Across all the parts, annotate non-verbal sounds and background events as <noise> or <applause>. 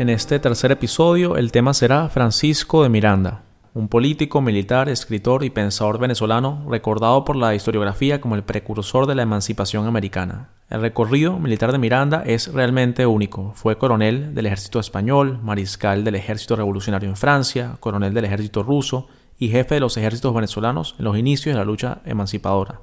En este tercer episodio el tema será Francisco de Miranda, un político, militar, escritor y pensador venezolano recordado por la historiografía como el precursor de la emancipación americana. El recorrido militar de Miranda es realmente único. Fue coronel del ejército español, mariscal del ejército revolucionario en Francia, coronel del ejército ruso y jefe de los ejércitos venezolanos en los inicios de la lucha emancipadora.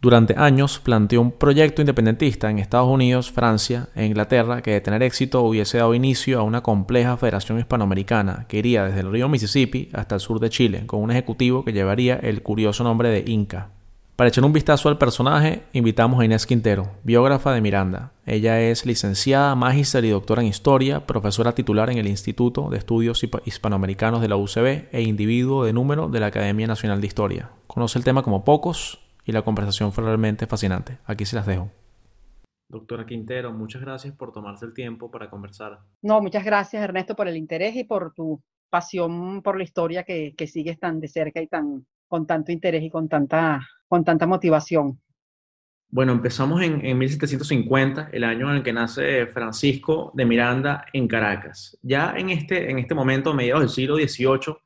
Durante años planteó un proyecto independentista en Estados Unidos, Francia e Inglaterra que de tener éxito hubiese dado inicio a una compleja federación hispanoamericana que iría desde el río Mississippi hasta el sur de Chile, con un ejecutivo que llevaría el curioso nombre de Inca. Para echar un vistazo al personaje, invitamos a Inés Quintero, biógrafa de Miranda. Ella es licenciada, magíster y doctora en historia, profesora titular en el Instituto de Estudios Hispanoamericanos de la UCB e individuo de número de la Academia Nacional de Historia. Conoce el tema como pocos y la conversación fue realmente fascinante. Aquí se las dejo. Doctora Quintero, muchas gracias por tomarse el tiempo para conversar. No, muchas gracias Ernesto por el interés y por tu pasión por la historia que, que sigues tan de cerca y tan con tanto interés y con tanta, con tanta motivación. Bueno, empezamos en, en 1750, el año en el que nace Francisco de Miranda en Caracas. Ya en este, en este momento, a mediados del siglo XVIII,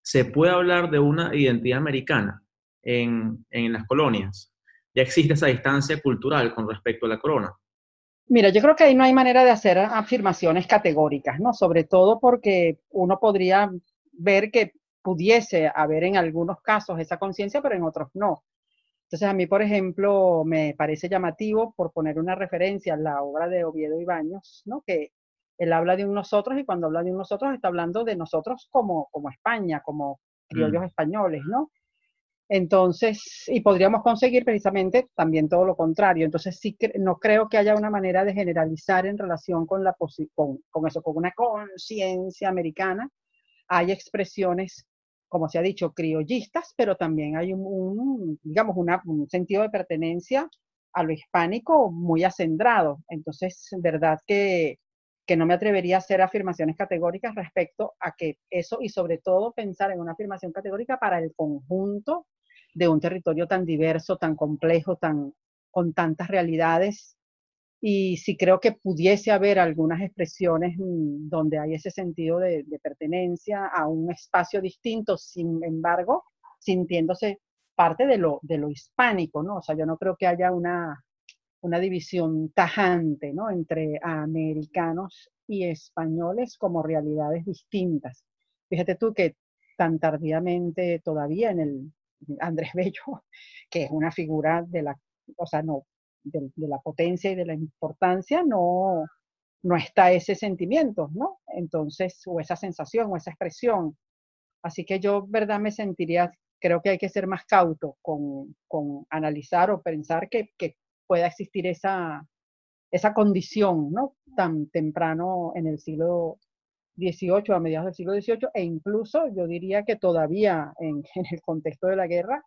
se puede hablar de una identidad americana en, las colonias? ¿Ya existe esa distancia cultural con respecto a la corona? Mira, yo creo que ahí no hay manera de hacer afirmaciones categóricas, ¿no? Sobre todo porque uno podría ver que pudiese haber en algunos casos esa conciencia, pero en otros no. Entonces, a mí, por ejemplo, me parece llamativo, por poner una referencia, a la obra de Oviedo Ibáñez, ¿no? Que él habla de un nosotros y cuando habla de un nosotros está hablando de nosotros como, como España, como criollos mm. españoles, ¿no? Entonces, y podríamos conseguir precisamente también todo lo contrario. Entonces, sí no creo que haya una manera de generalizar en relación con, eso, con una conciencia americana. Hay expresiones, como se ha dicho, criollistas, pero también hay un, digamos, un sentido de pertenencia a lo hispánico muy acendrado. Entonces, verdad que, que no me atrevería a hacer afirmaciones categóricas respecto a que eso y sobre todo pensar en una afirmación categórica para el conjunto de un territorio tan diverso, tan complejo, tan, con tantas realidades. Y sí creo que pudiese haber algunas expresiones mm, donde hay ese sentido de, pertenencia a un espacio distinto, sin embargo, sintiéndose parte de lo, de lo hispánico, ¿no? O sea, yo no creo que haya una, una división tajante, ¿no? Entre americanos y españoles como realidades distintas. Fíjate tú que tan tardíamente todavía en el Andrés <laughs> Bello, que es una figura de la, o sea, no, de, la potencia y de la importancia, no, no está ese sentimiento, ¿no? Entonces, o esa sensación, o esa expresión. Así que yo, verdad, me sentiría, creo que hay que ser más cauto con, con analizar o pensar que, que, pueda existir esa, esa condición, ¿no? Tan temprano en el siglo 18 a mediados del siglo XVIII e incluso yo diría que todavía <laughs> en, el contexto de la guerra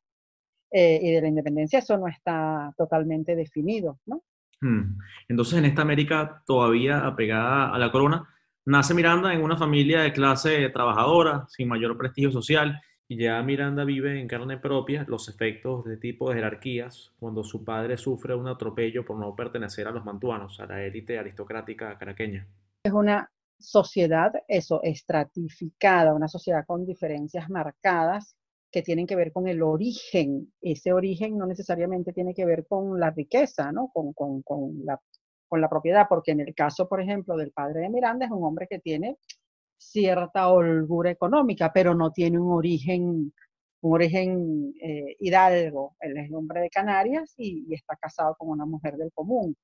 eh, y de la independencia eso no está totalmente definido, ¿no? Hmm. Entonces en esta América todavía apegada a la corona, nace Miranda en una familia de clase trabajadora, sin mayor prestigio social, y ya Miranda vive en carne propia los efectos de tipo de jerarquías cuando su padre sufre un atropello por no pertenecer a los mantuanos, a la élite aristocrática caraqueña. Es una sociedad, eso, estratificada, una sociedad con diferencias marcadas que tienen que ver con el origen. Ese origen no necesariamente tiene que ver con la riqueza, ¿no? Con, con, con, la, con la propiedad, porque en el caso, por ejemplo, del padre de Miranda es un hombre que tiene cierta holgura económica, pero no tiene un origen, un origen eh, hidalgo. Él es hombre de Canarias y, y, está casado con una mujer del común.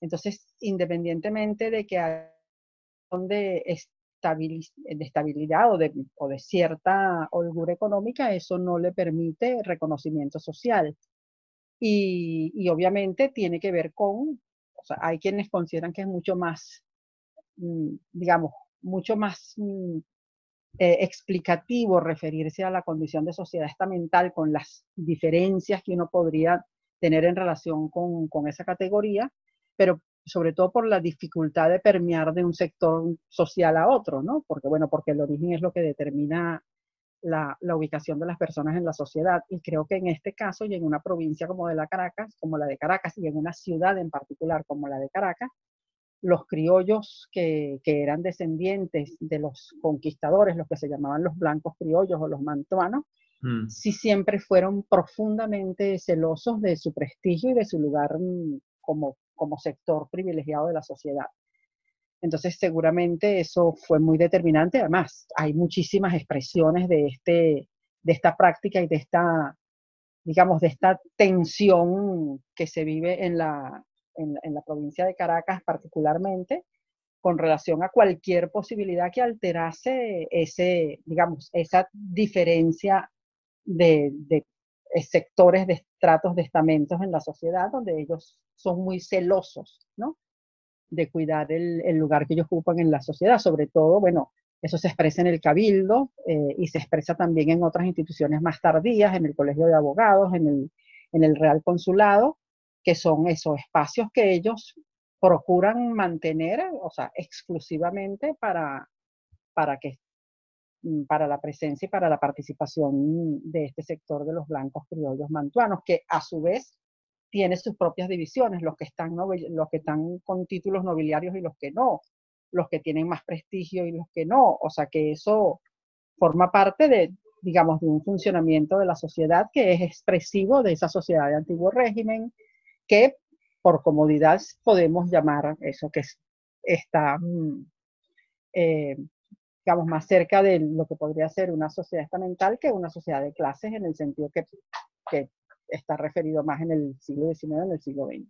Entonces, independientemente de que de, estabilidad o de, o de cierta holgura económica, eso no le permite reconocimiento social. Y, y, obviamente tiene que ver con, hay quienes consideran que es mucho más, mm, digamos, mucho más mm, eh, explicativo referirse a la condición de sociedad estamental con las diferencias que uno podría tener en relación con, con esa categoría, pero sobre todo por la dificultad de permear de un sector social a otro, ¿no? Porque, bueno, porque el origen es lo que determina la, la, ubicación de las personas en la sociedad. Y creo que en este caso, y en una provincia como de la Caracas, como la de Caracas, y en una ciudad en particular como la de Caracas, los criollos que, eran descendientes de los conquistadores, los que se llamaban los blancos criollos o los mantuanos, mm. sí siempre fueron profundamente celosos de su prestigio y de su lugar mm, como, como sector privilegiado de la sociedad. Entonces, seguramente eso fue muy determinante. Además, hay muchísimas expresiones de, este, de esta práctica y de esta, digamos, de esta tensión que se vive en la, en, la provincia de Caracas particularmente, con relación a cualquier posibilidad que alterase ese, digamos, esa diferencia de, de sectores, de estratos, de estamentos en la sociedad, donde ellos son muy celosos, ¿no? De cuidar el, lugar que ellos ocupan en la sociedad, sobre todo, bueno, eso se expresa en el cabildo eh, y se expresa también en otras instituciones más tardías, en el Colegio de Abogados, en el, en el Real Consulado, que son esos espacios que ellos procuran mantener, o sea, exclusivamente para, para, que, para la presencia y para la participación de este sector de los blancos criollos mantuanos, que a su vez tiene sus propias divisiones, los que están, los que están con títulos nobiliarios y los que no, los que tienen más prestigio y los que no, o sea que eso forma parte de, digamos, de un funcionamiento de la sociedad que es expresivo de esa sociedad de antiguo régimen, que por comodidad podemos llamar eso que está, mm, eh, digamos, más cerca de lo que podría ser una sociedad estamental que una sociedad de clases en el sentido que, que está referido más en el siglo XIX en el siglo XX.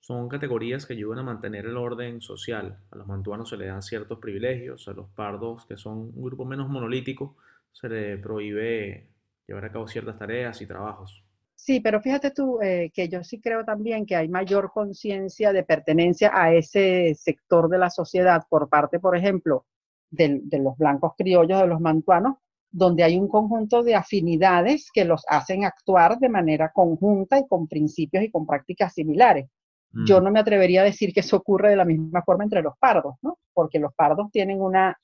Son categorías que ayudan a mantener el orden social. A los mantuanos se les dan ciertos privilegios, a los pardos, que son un grupo menos monolítico, se les prohíbe llevar a cabo ciertas tareas y trabajos. Sí, pero fíjate tú eh, que yo sí creo también que hay mayor conciencia de pertenencia a ese sector de la sociedad por parte, por ejemplo, de, los blancos criollos, de los mantuanos, donde hay un conjunto de afinidades que los hacen actuar de manera conjunta y con principios y con prácticas similares. Yo mm. no me atrevería a decir que eso ocurre de la misma forma entre los pardos, ¿no? Porque los pardos tienen una,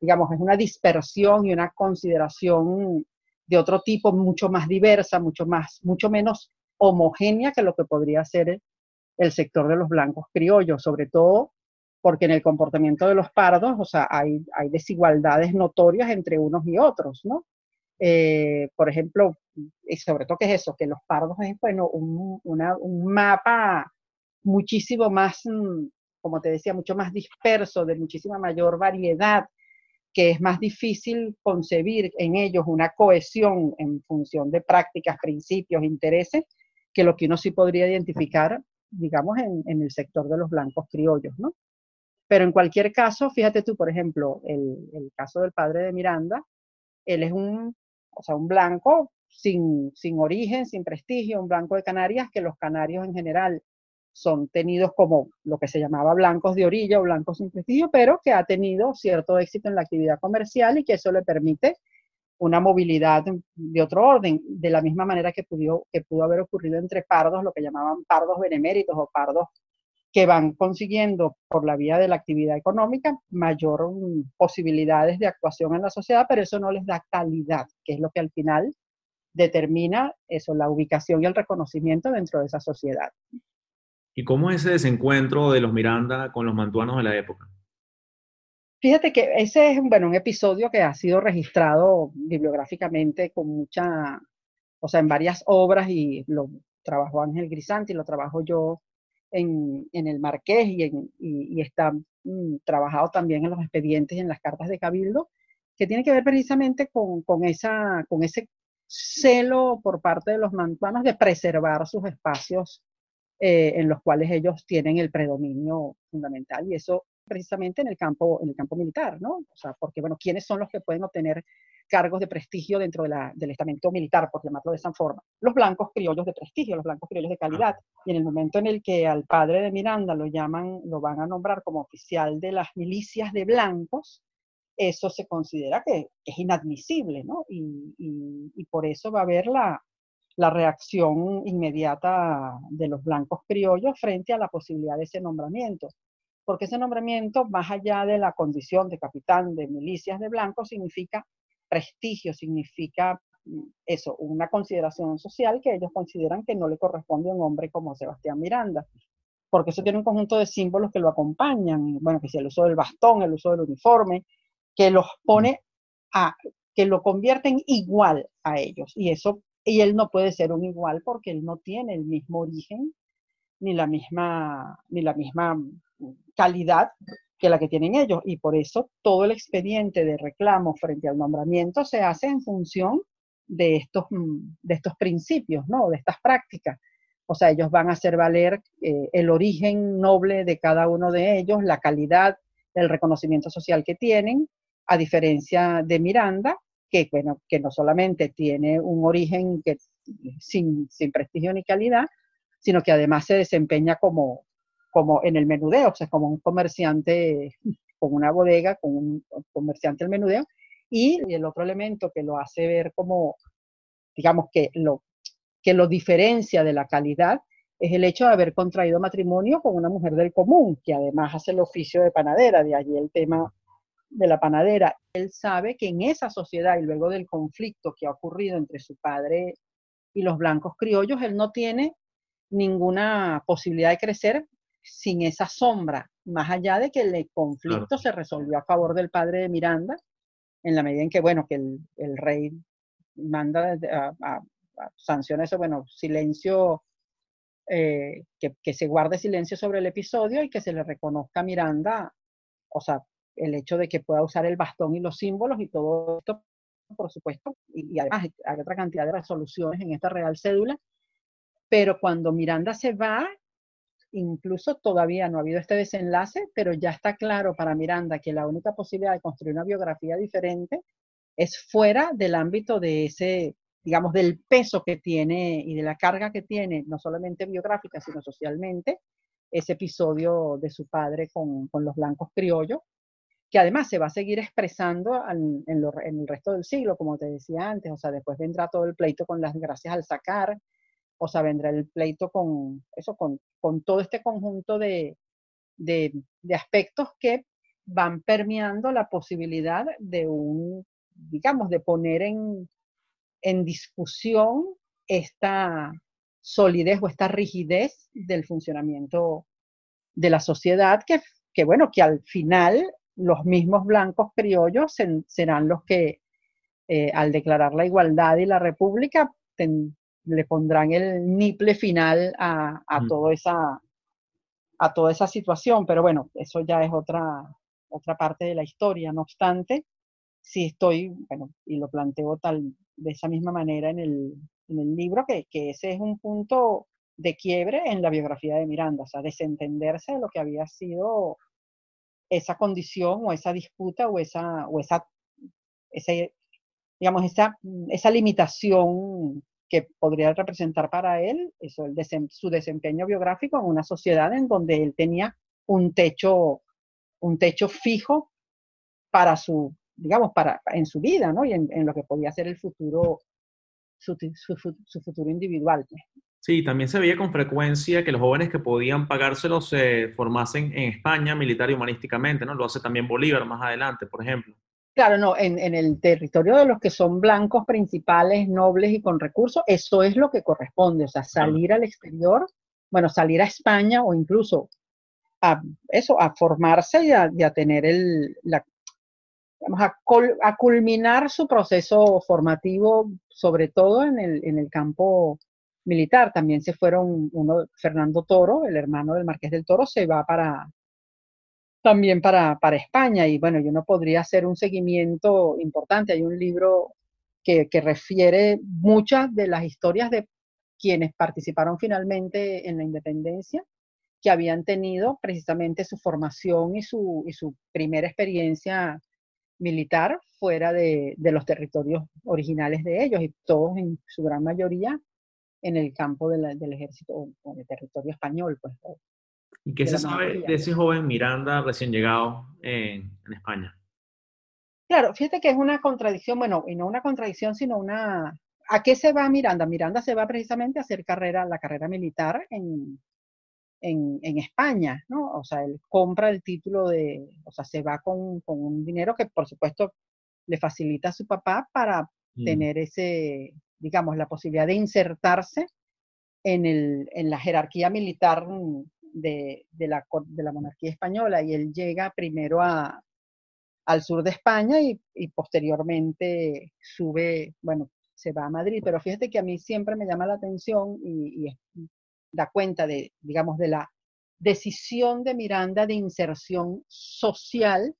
digamos, es una dispersión y una consideración de otro tipo, mucho más diversa, mucho, más, mucho menos homogénea que lo que podría ser el sector de los blancos criollos, sobre todo porque en el comportamiento de los pardos, o sea, hay, hay desigualdades notorias entre unos y otros, ¿no? Eh, por ejemplo, y sobre todo que es eso, que los pardos es, bueno, un, un mapa muchísimo más, mm, como te decía, mucho más disperso, de muchísima mayor variedad, que es más difícil concebir en ellos una cohesión en función de prácticas, principios, intereses, que lo que uno sí podría identificar, digamos, en, el sector de los blancos criollos, ¿no? Pero en cualquier caso, fíjate tú, por ejemplo, el, caso del padre de Miranda, él es un, o sea, un blanco sin, sin origen, sin prestigio, un blanco de Canarias, que los canarios en general son tenidos como lo que se llamaba blancos de orilla o blancos sin prestigio, pero que ha tenido cierto éxito en la actividad comercial y que eso le permite una movilidad de otro orden, de la misma manera que pudo, que pudo haber ocurrido entre pardos, lo que llamaban pardos beneméritos o pardos que van consiguiendo por la vía de la actividad económica mayor mm, posibilidades de actuación en la sociedad, pero eso no les da calidad, que es lo que al final determina eso, la ubicación y el reconocimiento dentro de esa sociedad. ¿Y cómo es ese desencuentro de los Miranda con los mantuanos de la época? Fíjate que ese es bueno, un episodio que ha sido registrado bibliográficamente con mucha, o sea, en varias obras y lo trabajó Ángel Grisanti, lo trabajo yo en, el Marqués y, está mm, trabajado también en los expedientes y en las cartas de Cabildo, que tiene que ver precisamente con, con, esa, con ese celo por parte de los mantuanos de preservar sus espacios eh, en los cuales ellos tienen el predominio fundamental y eso precisamente en el campo, en el campo militar, ¿no? O sea, porque, bueno, ¿quiénes son los que pueden obtener cargos de prestigio dentro de la, del estamento militar, por llamarlo de esa forma? Los blancos criollos de prestigio, los blancos criollos de calidad. Y en el momento en el que al padre de Miranda lo llaman, lo van a nombrar como oficial de las milicias de blancos, eso se considera que es inadmisible, ¿no? Y, y, y por eso va a haber la, la reacción inmediata de los blancos criollos frente a la posibilidad de ese nombramiento. Porque ese nombramiento, más allá de la condición de capitán de milicias de blancos, significa prestigio, significa mm, eso, una consideración social que ellos consideran que no le corresponde a un hombre como Sebastián Miranda. porque eso tiene un conjunto de símbolos que lo acompañan, bueno, que el uso del bastón, el uso del uniforme, que los pone a, que lo convierten igual a ellos. Y eso, y él no puede ser un igual porque él no tiene el mismo origen, ni la misma, ni la misma calidad que la que tienen ellos. Y por eso todo el expediente de reclamo frente al nombramiento se hace en función de estos, de estos principios, ¿no? De estas prácticas. O sea, ellos van a hacer valer eh, el origen noble de cada uno de ellos, la calidad, el reconocimiento social que tienen, a diferencia de Miranda, que, bueno, que no solamente tiene un origen que, sin, sin prestigio ni calidad, sino que además se desempeña como, como en el menudeo, o sea, como un comerciante con una bodega, con un comerciante del menudeo, y el otro elemento que lo hace ver como, digamos, que lo que lo diferencia de la calidad es el hecho de haber contraído matrimonio con una mujer del común, que además hace el oficio de panadera, de allí el tema de la panadera. Él sabe que en esa sociedad y luego del conflicto que ha ocurrido entre su padre y los blancos criollos, él no tiene ninguna posibilidad de crecer sin esa sombra, más allá de que el conflicto se resolvió a favor del padre de Miranda, en la medida en que, bueno, que el, rey manda a, sanciona eso, bueno, silencio, eh, que, se guarde silencio sobre el episodio y que se le reconozca a Miranda, o sea, el hecho de que pueda usar el bastón y los símbolos y todo esto, por supuesto, y, además hay otra cantidad de resoluciones en esta real cédula, pero cuando Miranda se va, incluso todavía no ha habido este desenlace, pero ya está claro para Miranda que la única posibilidad de construir una biografía diferente es fuera del ámbito de ese digamos, del peso que tiene y de la carga que tiene, no solamente biográfica, sino socialmente, ese episodio de su padre con, los blancos criollos, que además se va a seguir expresando en, el resto del siglo, como te decía antes, o sea, después vendrá todo el pleito con las gracias al sacar, o sea, vendrá el pleito con eso, con, todo este conjunto de, de, de aspectos que van permeando la posibilidad de un, digamos, de poner en, en discusión esta solidez o esta rigidez del funcionamiento de la sociedad, que, que bueno, que al final los mismos blancos criollos serán los que eh, al declarar la igualdad y la república le pondrán el niple final a, a, mm. todo esa, a toda esa situación. Pero bueno, eso ya es otra, otra parte de la historia. No obstante, si estoy, bueno, y lo planteo tal de esa misma manera en el, en el libro, que, que, ese es un punto de quiebre en la biografía de Miranda, o sea, desentenderse de lo que había sido esa condición o esa disputa o esa, o esa, ese, digamos, esa, esa limitación que podría representar para él eso, su desempeño biográfico en una sociedad en donde él tenía un techo, un techo fijo para su digamos, para, en su vida, ¿no? Y en, lo que podía ser el futuro, su, futuro individual. Sí, también se veía con frecuencia que los jóvenes que podían pagárselo se formasen en España militar y humanísticamente, ¿no? Lo hace también Bolívar más adelante, por ejemplo. Claro, no, en, en, el territorio de los que son blancos principales, nobles y con recursos, eso es lo que corresponde, o sea, salir al exterior, bueno, salir a España o incluso a eso, a formarse y a, y a tener el, la, vamos a, culminar su proceso formativo, sobre todo en el, en el campo militar. También se fueron, uno, Fernando Toro, el hermano del Marqués del Toro, se va para también para, para España. Y bueno, yo no podría hacer un seguimiento importante. Hay un libro que, que refiere muchas de las historias de quienes participaron finalmente en la independencia, que habían tenido precisamente su formación y su, y su primera experiencia militar fuera de, los territorios originales de ellos y todos en su gran mayoría en el campo del ejército o del territorio español. Pues, ¿Y qué se sabe de ese joven Miranda recién llegado en, España? Claro, fíjate que es una contradicción, bueno, y no una contradicción, sino una... ¿A qué se va Miranda? Miranda se va precisamente a hacer carrera, la carrera militar en, en, España, ¿no? O sea, él compra el título de, o sea, se va con, un dinero que por supuesto le facilita a su papá para mm. tener ese, digamos, la posibilidad de insertarse en, el, en la jerarquía militar de, la, de la monarquía española y él llega primero a, al sur de España y, posteriormente sube, bueno, se va a Madrid. Pero fíjate que a mí siempre me llama la atención y, da cuenta de, digamos, de la decisión de Miranda de inserción social,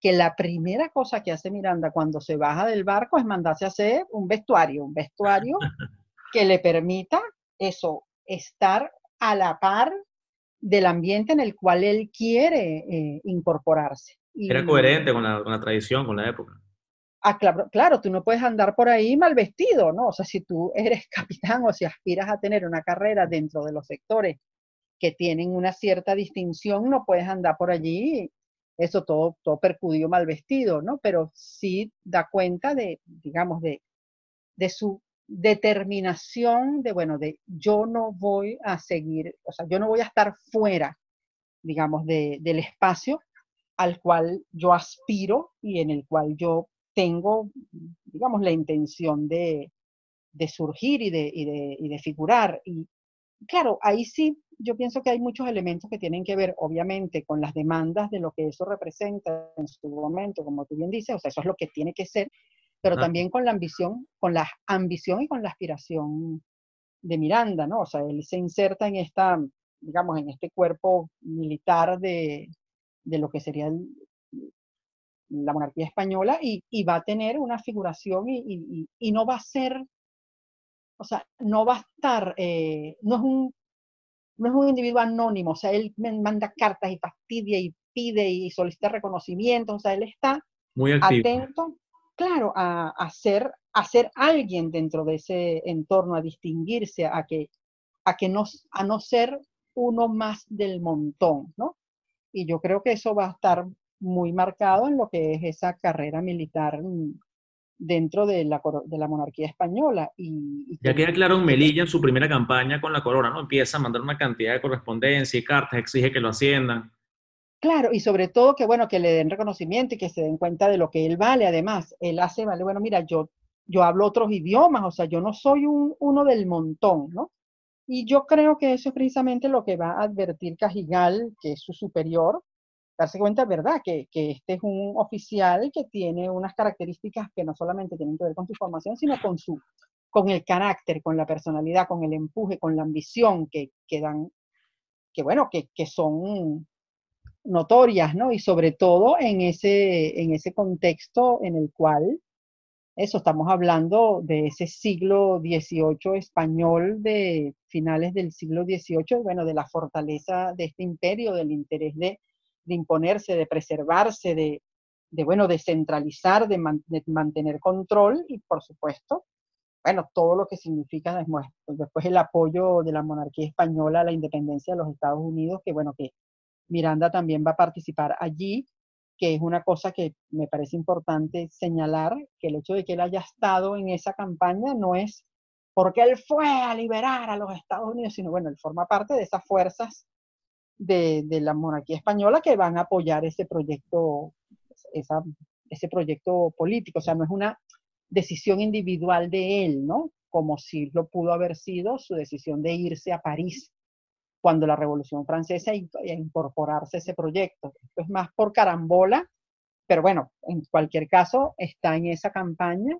que la primera cosa que hace Miranda cuando se baja del barco es mandarse a hacer un vestuario, un vestuario <laughs> que le permita eso, estar a la par del ambiente en el cual él quiere eh, incorporarse. Era coherente con la, con la, tradición, con la época. Ah, claro, claro, tú no puedes andar por ahí mal vestido, ¿no? O sea, si tú eres <laughs> capitán o si aspiras a tener una carrera dentro de los sectores que tienen una cierta distinción, no puedes andar por allí, eso todo, todo percudido mal vestido, ¿no? Pero sí da cuenta de, digamos, de, de su determinación de, bueno, de yo no voy a seguir, o sea, yo no voy a estar fuera, digamos, de, del espacio al cual yo aspiro y en el cual yo tengo, digamos, la intención de, surgir y de, y, de, figurar. Y claro, ahí sí, yo pienso que hay muchos elementos que tienen que ver, obviamente, con las demandas de lo que eso representa en su momento, como tú bien dices, o sea, eso es lo que tiene que ser, pero también con la ambición, con la ambición y con la aspiración de Miranda, ¿no? O sea, él se inserta en esta, digamos, en este cuerpo militar de, de lo que sería la monarquía española y, va a tener una figuración y, no va a ser, o sea, no va a estar, eh, no, es un, no es un individuo anónimo, o sea, él manda cartas y fastidia y pide y solicita reconocimiento, o sea, él está Muy atento, claro, a, a, ser, a ser alguien dentro de ese entorno, a distinguirse, a que, a que no, a no ser uno más del montón, ¿no? y yo creo que eso va a estar muy marcado en lo que es esa carrera militar dentro de la, de la monarquía española. Y, ya queda claro en Melilla en su primera campaña con la corona, ¿no? Empieza a mandar una cantidad de correspondencia y cartas, exige que lo asciendan. Claro, y sobre todo que, bueno, que le den reconocimiento y que se den cuenta de lo que él vale. Además, él hace, vale, bueno, mira, yo, yo hablo otros idiomas, o sea, yo no soy un, uno del montón, ¿no? Y yo creo que eso es precisamente lo que va a advertir Cajigal, que es su superior, darse cuenta, ¿verdad?, que, que, este es un oficial que tiene unas características que no solamente tienen que ver con su formación, sino con, su, con el carácter, con la personalidad, con el empuje, con la ambición que, que dan, que bueno, que, que son notorias, ¿no? Y sobre todo en ese, en ese contexto en el cual eso, estamos hablando de ese siglo XVIII español de finales del siglo XVIII, bueno, de la fortaleza de este imperio, del interés de, imponerse, de preservarse, de, bueno, de centralizar, de, mantener control y, por supuesto, bueno, todo lo que significa después, después el apoyo de la monarquía española a la independencia de los Estados Unidos, que bueno, que Miranda también va a participar allí que es una cosa que me parece importante señalar, que el hecho de que él haya estado en esa campaña no es porque él fue a liberar a los Estados Unidos, sino bueno, él forma parte de esas fuerzas de, la monarquía española que van a apoyar ese proyecto, ese proyecto político. O sea, no es una decisión individual de él, ¿no? Como si lo pudo haber sido su decisión de irse a París cuando la Revolución Francesa e incorporarse ese proyecto. Esto es más por carambola, pero bueno, en cualquier caso está en esa campaña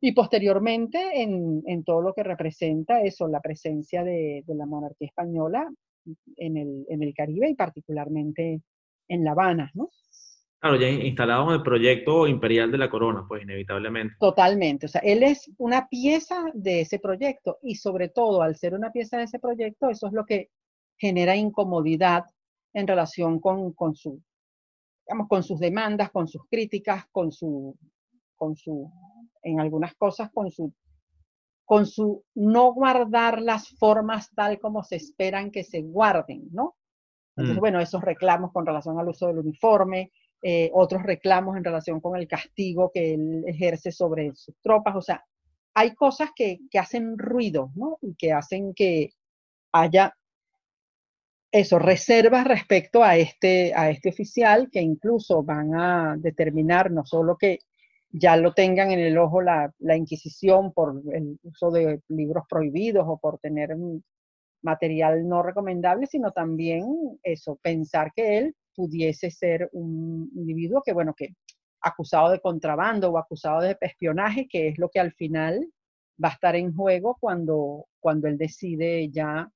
y posteriormente en, en todo lo que representa eso, la presencia de, de la monarquía española en el, en el, Caribe y particularmente en La Habana, ¿no? Claro, ya instalado en el proyecto imperial de la corona, pues inevitablemente. Totalmente, o sea, él es una pieza de ese proyecto y sobre todo al ser una pieza de ese proyecto, eso es lo que genera incomodidad en relación con, con su, digamos, con sus demandas, con sus críticas, con su, con su, en algunas cosas, con su, con su no guardar las formas tal como se esperan que se guarden, ¿no? Entonces, mm. bueno, esos reclamos con relación al uso del uniforme, eh, otros reclamos en relación con el castigo que él ejerce sobre sus tropas. O sea, hay cosas que, que hacen ruido, ¿no? Y que hacen que haya eso, reservas respecto a este, a este oficial que incluso van a determinar no solo que ya lo tengan en el ojo la, la Inquisición por el uso de libros prohibidos o por tener material no recomendable, sino también eso, pensar que él pudiese ser un individuo que, bueno, que acusado de contrabando o acusado de espionaje, que es lo que al final va a estar en juego cuando, cuando él decide ya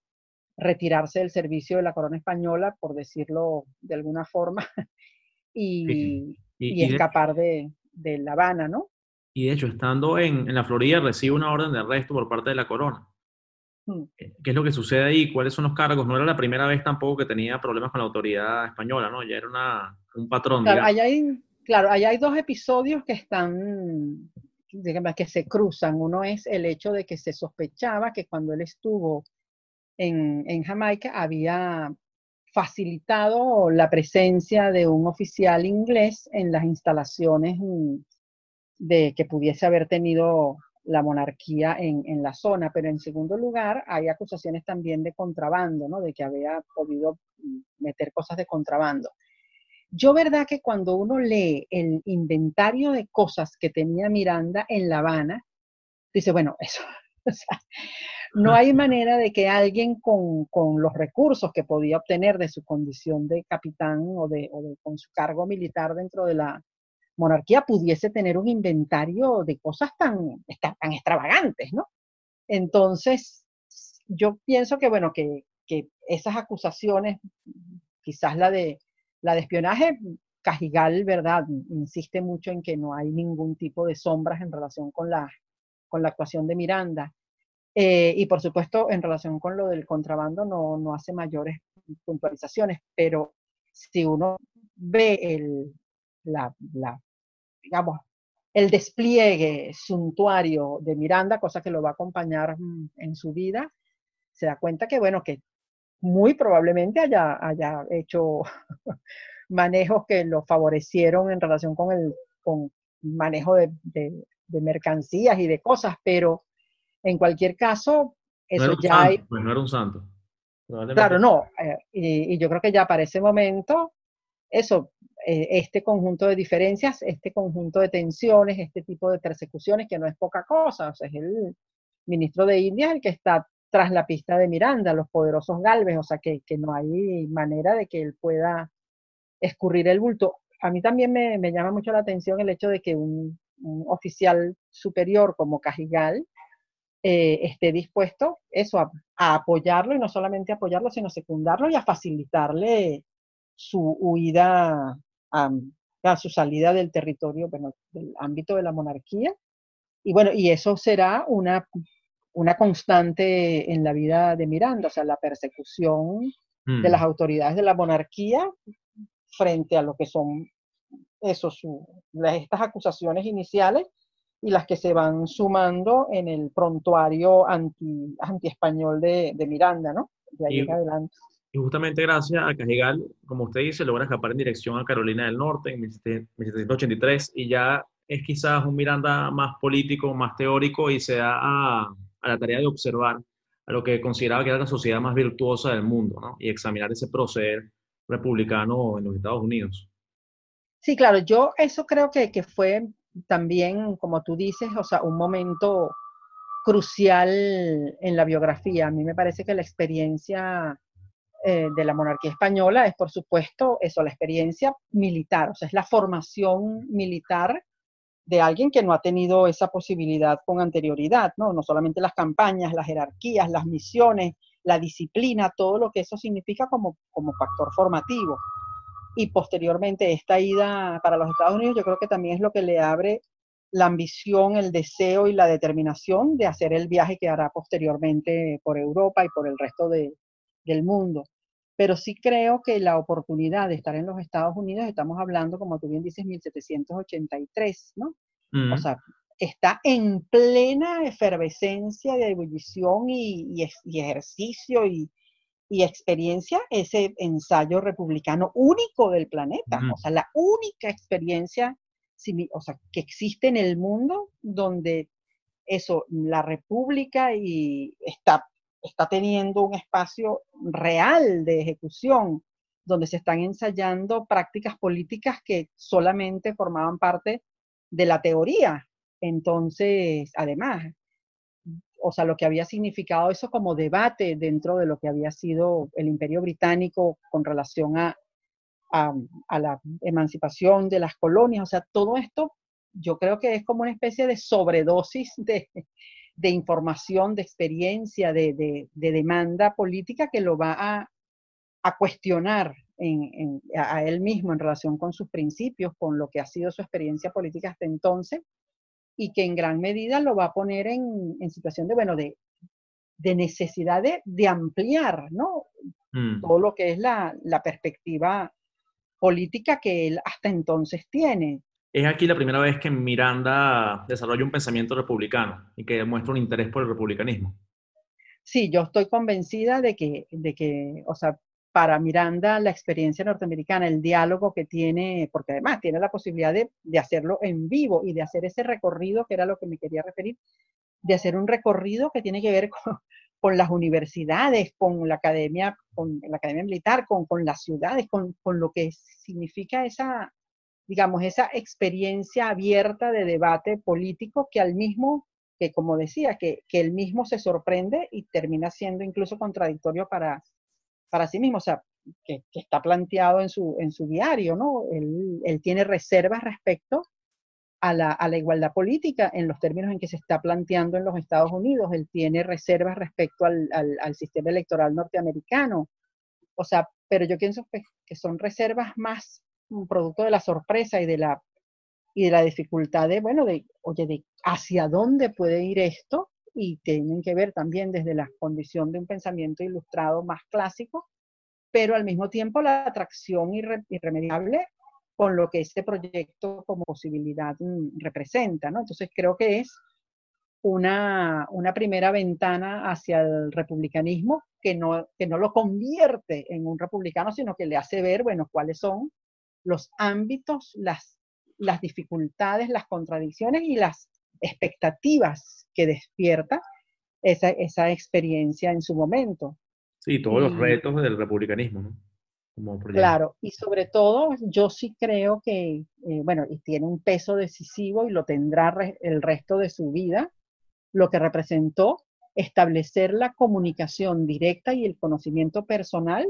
retirarse del servicio de la corona española, por decirlo de alguna forma, <laughs> y, escapar de, de, La Habana, ¿no? Y de hecho, estando en, en, la Florida, recibe una orden de arresto por parte de la corona. Hmm. ¿Qué es lo que sucede ahí? ¿Cuáles son los cargos? No era la primera vez tampoco que tenía problemas con la autoridad española, ¿no? Ya era una, un patrón. Claro, allá hay, claro, allá hay dos episodios que están, digamos, que se cruzan. Uno es el hecho de que se sospechaba que cuando él estuvo en, Jamaica había facilitado la presencia de un oficial inglés en las instalaciones mm, de que pudiese haber tenido la monarquía en, la zona, pero en segundo lugar hay acusaciones también de contrabando, ¿no? De que había podido mm, meter cosas de contrabando. Yo verdad que cuando uno lee el inventario de cosas que tenía Miranda en La Habana, dice, bueno, eso, <laughs> no hay <laughs> manera de que alguien con, los recursos que podía obtener de su condición de capitán o, de, con su cargo militar dentro de la monarquía pudiese tener un inventario de cosas tan, tan extravagantes, ¿no? Entonces, yo pienso que, bueno, que, esas acusaciones, quizás la de, la de espionaje, Cajigal, ¿verdad? Insiste mucho en que no hay ningún tipo de sombras en relación con la, con la actuación de Miranda. Eh, y por supuesto, en relación con lo del contrabando, no, no hace mayores puntualizaciones, pero si uno ve el, la, digamos, el despliegue suntuario de Miranda, cosa que lo va a acompañar mm, en su vida, se da cuenta que, bueno, que muy probablemente haya, haya hecho <laughs> manejos que lo favorecieron en relación con el con manejo de, de mercancías y de cosas, pero en cualquier caso, eso ya hay... Pues no era un santo. Claro, no. Eh, y, yo creo que ya para ese momento, eso, este conjunto de diferencias, este conjunto de tensiones, este tipo de persecuciones, que no es poca cosa, o sea, es el ministro de India el que está tras la pista de Miranda, los poderosos galves, o sea, que, que no hay manera de que él pueda escurrir el bulto. A mí también me, me llama mucho la atención el hecho de que un, un oficial superior como Cajigal, eh, esté dispuesto eso a, apoyarlo y no solamente apoyarlo, sino secundarlo y a facilitarle su huida, a, su salida del territorio, bueno, del ámbito de la monarquía. Y bueno, y eso será una, una constante en la vida de Miranda, o sea, la persecución de las mm. autoridades de la monarquía frente a lo que son esos, estas acusaciones iniciales y las que se van sumando en el prontuario anti, anti-español de, de, Miranda, ¿no? De ahí y, adelante. Y justamente gracias a Cajigal, como usted dice, logra escapar en dirección a Carolina del Norte en 1783 y ya es quizás un Miranda más político, más teórico y se da a, la tarea de observar a lo que consideraba que era la sociedad más virtuosa del mundo. Y examinar ese proceder republicano en los Estados Unidos. Sí, claro, yo eso creo que, que fue también, como tú dices, o sea, un momento crucial en la biografía. A mí me parece que la experiencia eh, de la monarquía española es, por supuesto, eso, la experiencia militar, o sea, es la formación militar de alguien que no ha tenido esa posibilidad con anterioridad, ¿no? No solamente las campañas, las jerarquías, las misiones, la disciplina, todo lo que eso significa como, como factor formativo y posteriormente esta ida para los Estados Unidos yo creo que también es lo que le abre la ambición, el deseo y la determinación de hacer el viaje que hará posteriormente por Europa y por el resto de, del mundo. Pero sí creo que la oportunidad de estar en los Estados Unidos, estamos hablando, como tú bien dices, 1783, ¿no? O sea, está en plena efervescencia de ebullición y, y ejercicio y, y experiencia ese ensayo republicano único del planeta, o sea, la única experiencia o sea, que existe en el mundo donde eso, la república y está, está teniendo un espacio real de ejecución, donde se están ensayando prácticas políticas que solamente formaban parte de la teoría. Entonces, además, o sea, lo que había significado eso como debate dentro de lo que había sido el imperio británico con relación a, a, la emancipación de las colonias, o sea, todo esto yo creo que es como una especie de sobredosis de, de información, de experiencia, de, de, demanda política que lo va a, a cuestionar en, a él mismo en relación con sus principios, con lo que ha sido su experiencia política hasta entonces, y que en gran medida lo va a poner en, en situación de, bueno, de, de necesidad de, ampliar, ¿no? Mm. Todo lo que es la, la perspectiva política que él hasta entonces tiene. Es aquí la primera vez que Miranda desarrolla un pensamiento republicano y que demuestra un interés por el republicanismo. Sí, yo estoy convencida de que, de que, o sea, para Miranda la experiencia norteamericana, el diálogo que tiene, porque además tiene la posibilidad de, de, hacerlo en vivo y de hacer ese recorrido, que era lo que me quería referir, de hacer un recorrido que tiene que ver <laughs> con, con las universidades, con la academia, con la academia militar, con, con las ciudades, con, con, lo que significa esa, digamos, esa experiencia abierta de debate político que al mismo, que como decía, que, que él mismo se sorprende y termina siendo incluso contradictorio para, para sí mismo, o sea, que, está planteado en su, en su diario, ¿no? Él, él tiene reservas respecto a la, a la, igualdad política en los términos en que se está planteando en los Estados Unidos. Él tiene reservas respecto al, al, sistema electoral norteamericano. O sea, pero yo pienso que, que, son reservas más producto de la sorpresa y de la, y de la dificultad de, bueno, de, oye, de hacia dónde puede ir esto y tienen que ver también desde la condición de un pensamiento ilustrado más clásico, pero al mismo tiempo la atracción irremediable con lo que este proyecto como posibilidad mm, representa, ¿no? Entonces creo que es una, una, primera ventana hacia el republicanismo que no, que no lo convierte en un republicano, sino que le hace ver, bueno, cuáles son los ámbitos, las, las dificultades, las contradicciones y las expectativas que despierta esa, esa experiencia en su momento. Sí, todos los retos del republicanismo, ¿no? Claro, y sobre todo yo sí creo que, eh, bueno, y tiene un peso decisivo y lo tendrá el resto de su vida, lo que representó establecer la comunicación directa y el conocimiento personal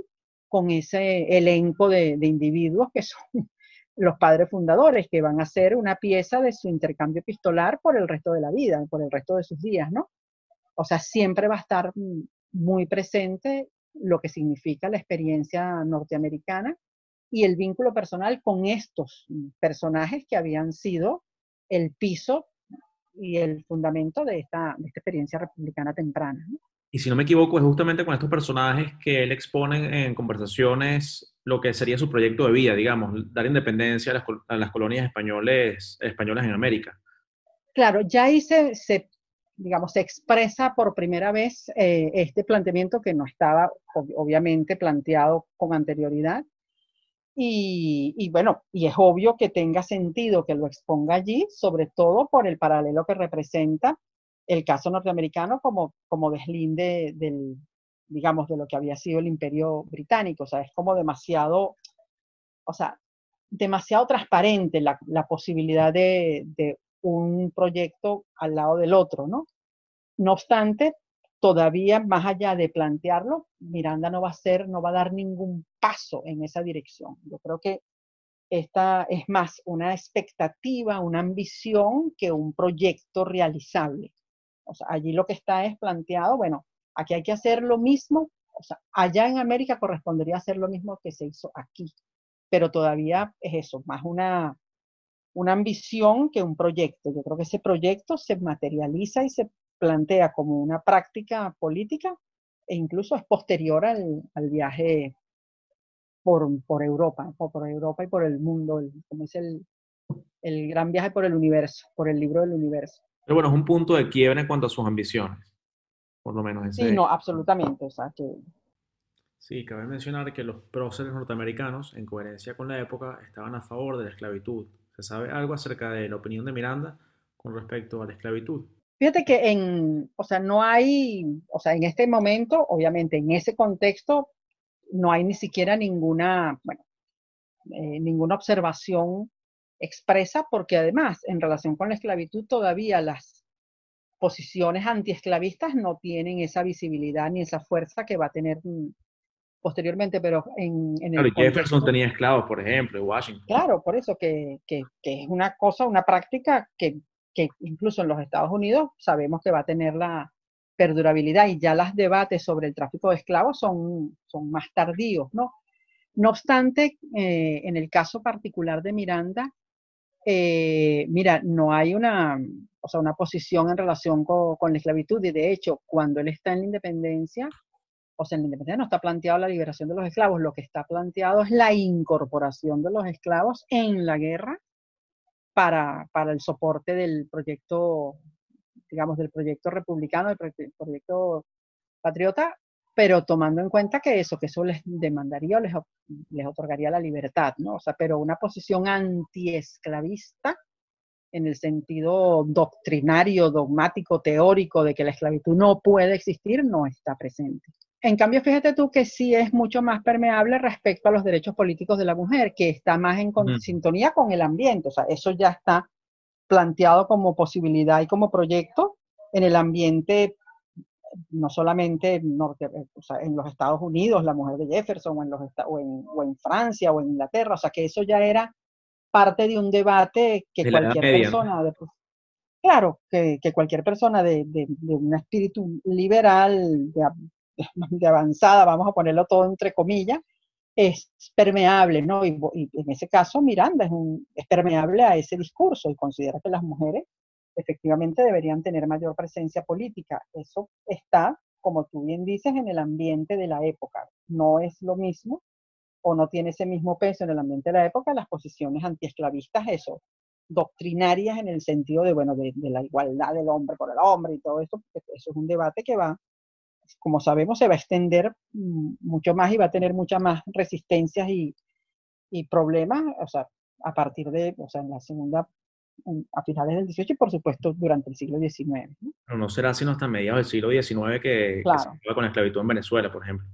con ese elenco de, individuos que son <laughs> los padres fundadores, que van a ser una pieza de su intercambio epistolar por el resto de la vida, por el resto de sus días, ¿no? O sea, siempre va a estar muy presente lo que significa la experiencia norteamericana y el vínculo personal con estos personajes que habían sido el piso y el fundamento de esta, de esta experiencia republicana temprana. Y si no me equivoco, es justamente con estos personajes que él expone en conversaciones lo que sería su proyecto de vida, digamos, dar independencia a las, colonias españoles, españolas en América. Claro, ya ahí se, digamos, expresa por primera vez eh, este planteamiento que no estaba obviamente planteado con anterioridad. Y, bueno, y es obvio que tenga sentido que lo exponga allí, sobre todo por el paralelo que representa el caso norteamericano como, como deslinde del, digamos, de lo que había sido el imperio británico. O sea, es como demasiado, o sea, demasiado transparente la, posibilidad de, de, un proyecto al lado del otro, ¿no? No obstante, todavía más allá de plantearlo, Miranda no va a ser, no va a dar ningún paso en esa dirección. Yo creo que esta es más una expectativa, una ambición que un proyecto realizable. Allí lo que está es planteado, bueno, aquí hay que hacer lo mismo, o sea, allá en América correspondería hacer lo mismo que se hizo aquí, pero todavía es eso, más una, una ambición que un proyecto. Yo creo que ese proyecto se materializa y se plantea como una práctica política e incluso es posterior al, al viaje por, por, Europa, por Europa y por el mundo, como es el, el gran viaje por el universo, por el libro del universo. Pero bueno, es un punto de quiebre en cuanto a sus ambiciones, por lo menos. Sí, no, absolutamente. O sea, que... Sí, cabe mencionar que los próceres norteamericanos, en coherencia con la época, estaban a favor de la esclavitud, ¿Se sabe algo acerca de la opinión de Miranda con respecto a la esclavitud? Fíjate que en, o sea, no hay, o sea, en este momento, obviamente, en ese contexto, no hay ni siquiera ninguna, bueno, eh, ninguna observación expresa, porque además, en relación con la esclavitud, todavía las, posiciones antiesclavistas no tienen esa visibilidad ni esa fuerza que va a tener mm, posteriormente, pero en, en el Jefferson tenía esclavos, por ejemplo, en Washington. Claro, por eso que, que, que es una cosa, una práctica que, que, incluso en los Estados Unidos sabemos que va a tener la perdurabilidad y ya los debates sobre el tráfico de esclavos son, son más tardíos, ¿no? No obstante, eh, en el caso particular de Miranda, eh, mira, no hay una, o sea, una posición en relación con, con, la esclavitud. Y de hecho, cuando él está en la independencia, o sea, en la independencia no está planteado la liberación de los esclavos, lo que está planteado es la incorporación de los esclavos en la guerra para, para el soporte del proyecto, digamos, del proyecto republicano, del proyecto patriota, pero tomando en cuenta que eso, que eso les demandaría o les, les otorgaría la libertad, ¿no? O sea, pero una posición antiesclavista en el sentido doctrinario, dogmático, teórico de que la esclavitud no puede existir, no está presente. En cambio, fíjate tú que sí es mucho más permeable respecto a los derechos políticos de la mujer, que está más en sintonía con el ambiente. O sea, eso ya está planteado como posibilidad y como proyecto en el ambiente, no solamente en, norte, o sea, en los Estados Unidos, la mujer de Jefferson, o en, los, o, en, o en Francia, o en Inglaterra. O sea, que eso ya era parte de un debate que cualquier persona, de, claro, que, que, cualquier persona de, de, un espíritu liberal, de, <laughs> de avanzada, vamos a ponerlo todo entre comillas, es permeable, ¿no? Y, en ese caso Miranda es, un, es permeable a ese discurso y considera que las mujeres efectivamente deberían tener mayor presencia política. Eso está, como tú bien dices, en el ambiente de la época. No es lo mismo o no tiene ese mismo peso en el ambiente de la época las posiciones antiesclavistas, eso, doctrinarias en el sentido de, bueno, de, la igualdad del hombre por el hombre y todo eso, porque eso es un debate que va como sabemos, se va a extender mm, mucho más y va a tener muchas más resistencias y, y problemas, o sea, a partir de, o sea, en la segunda, a finales del 18 y por supuesto durante el siglo XIX. ¿no? Pero no será sino hasta mediados del siglo XIX que, claro. se con la esclavitud en Venezuela, por ejemplo.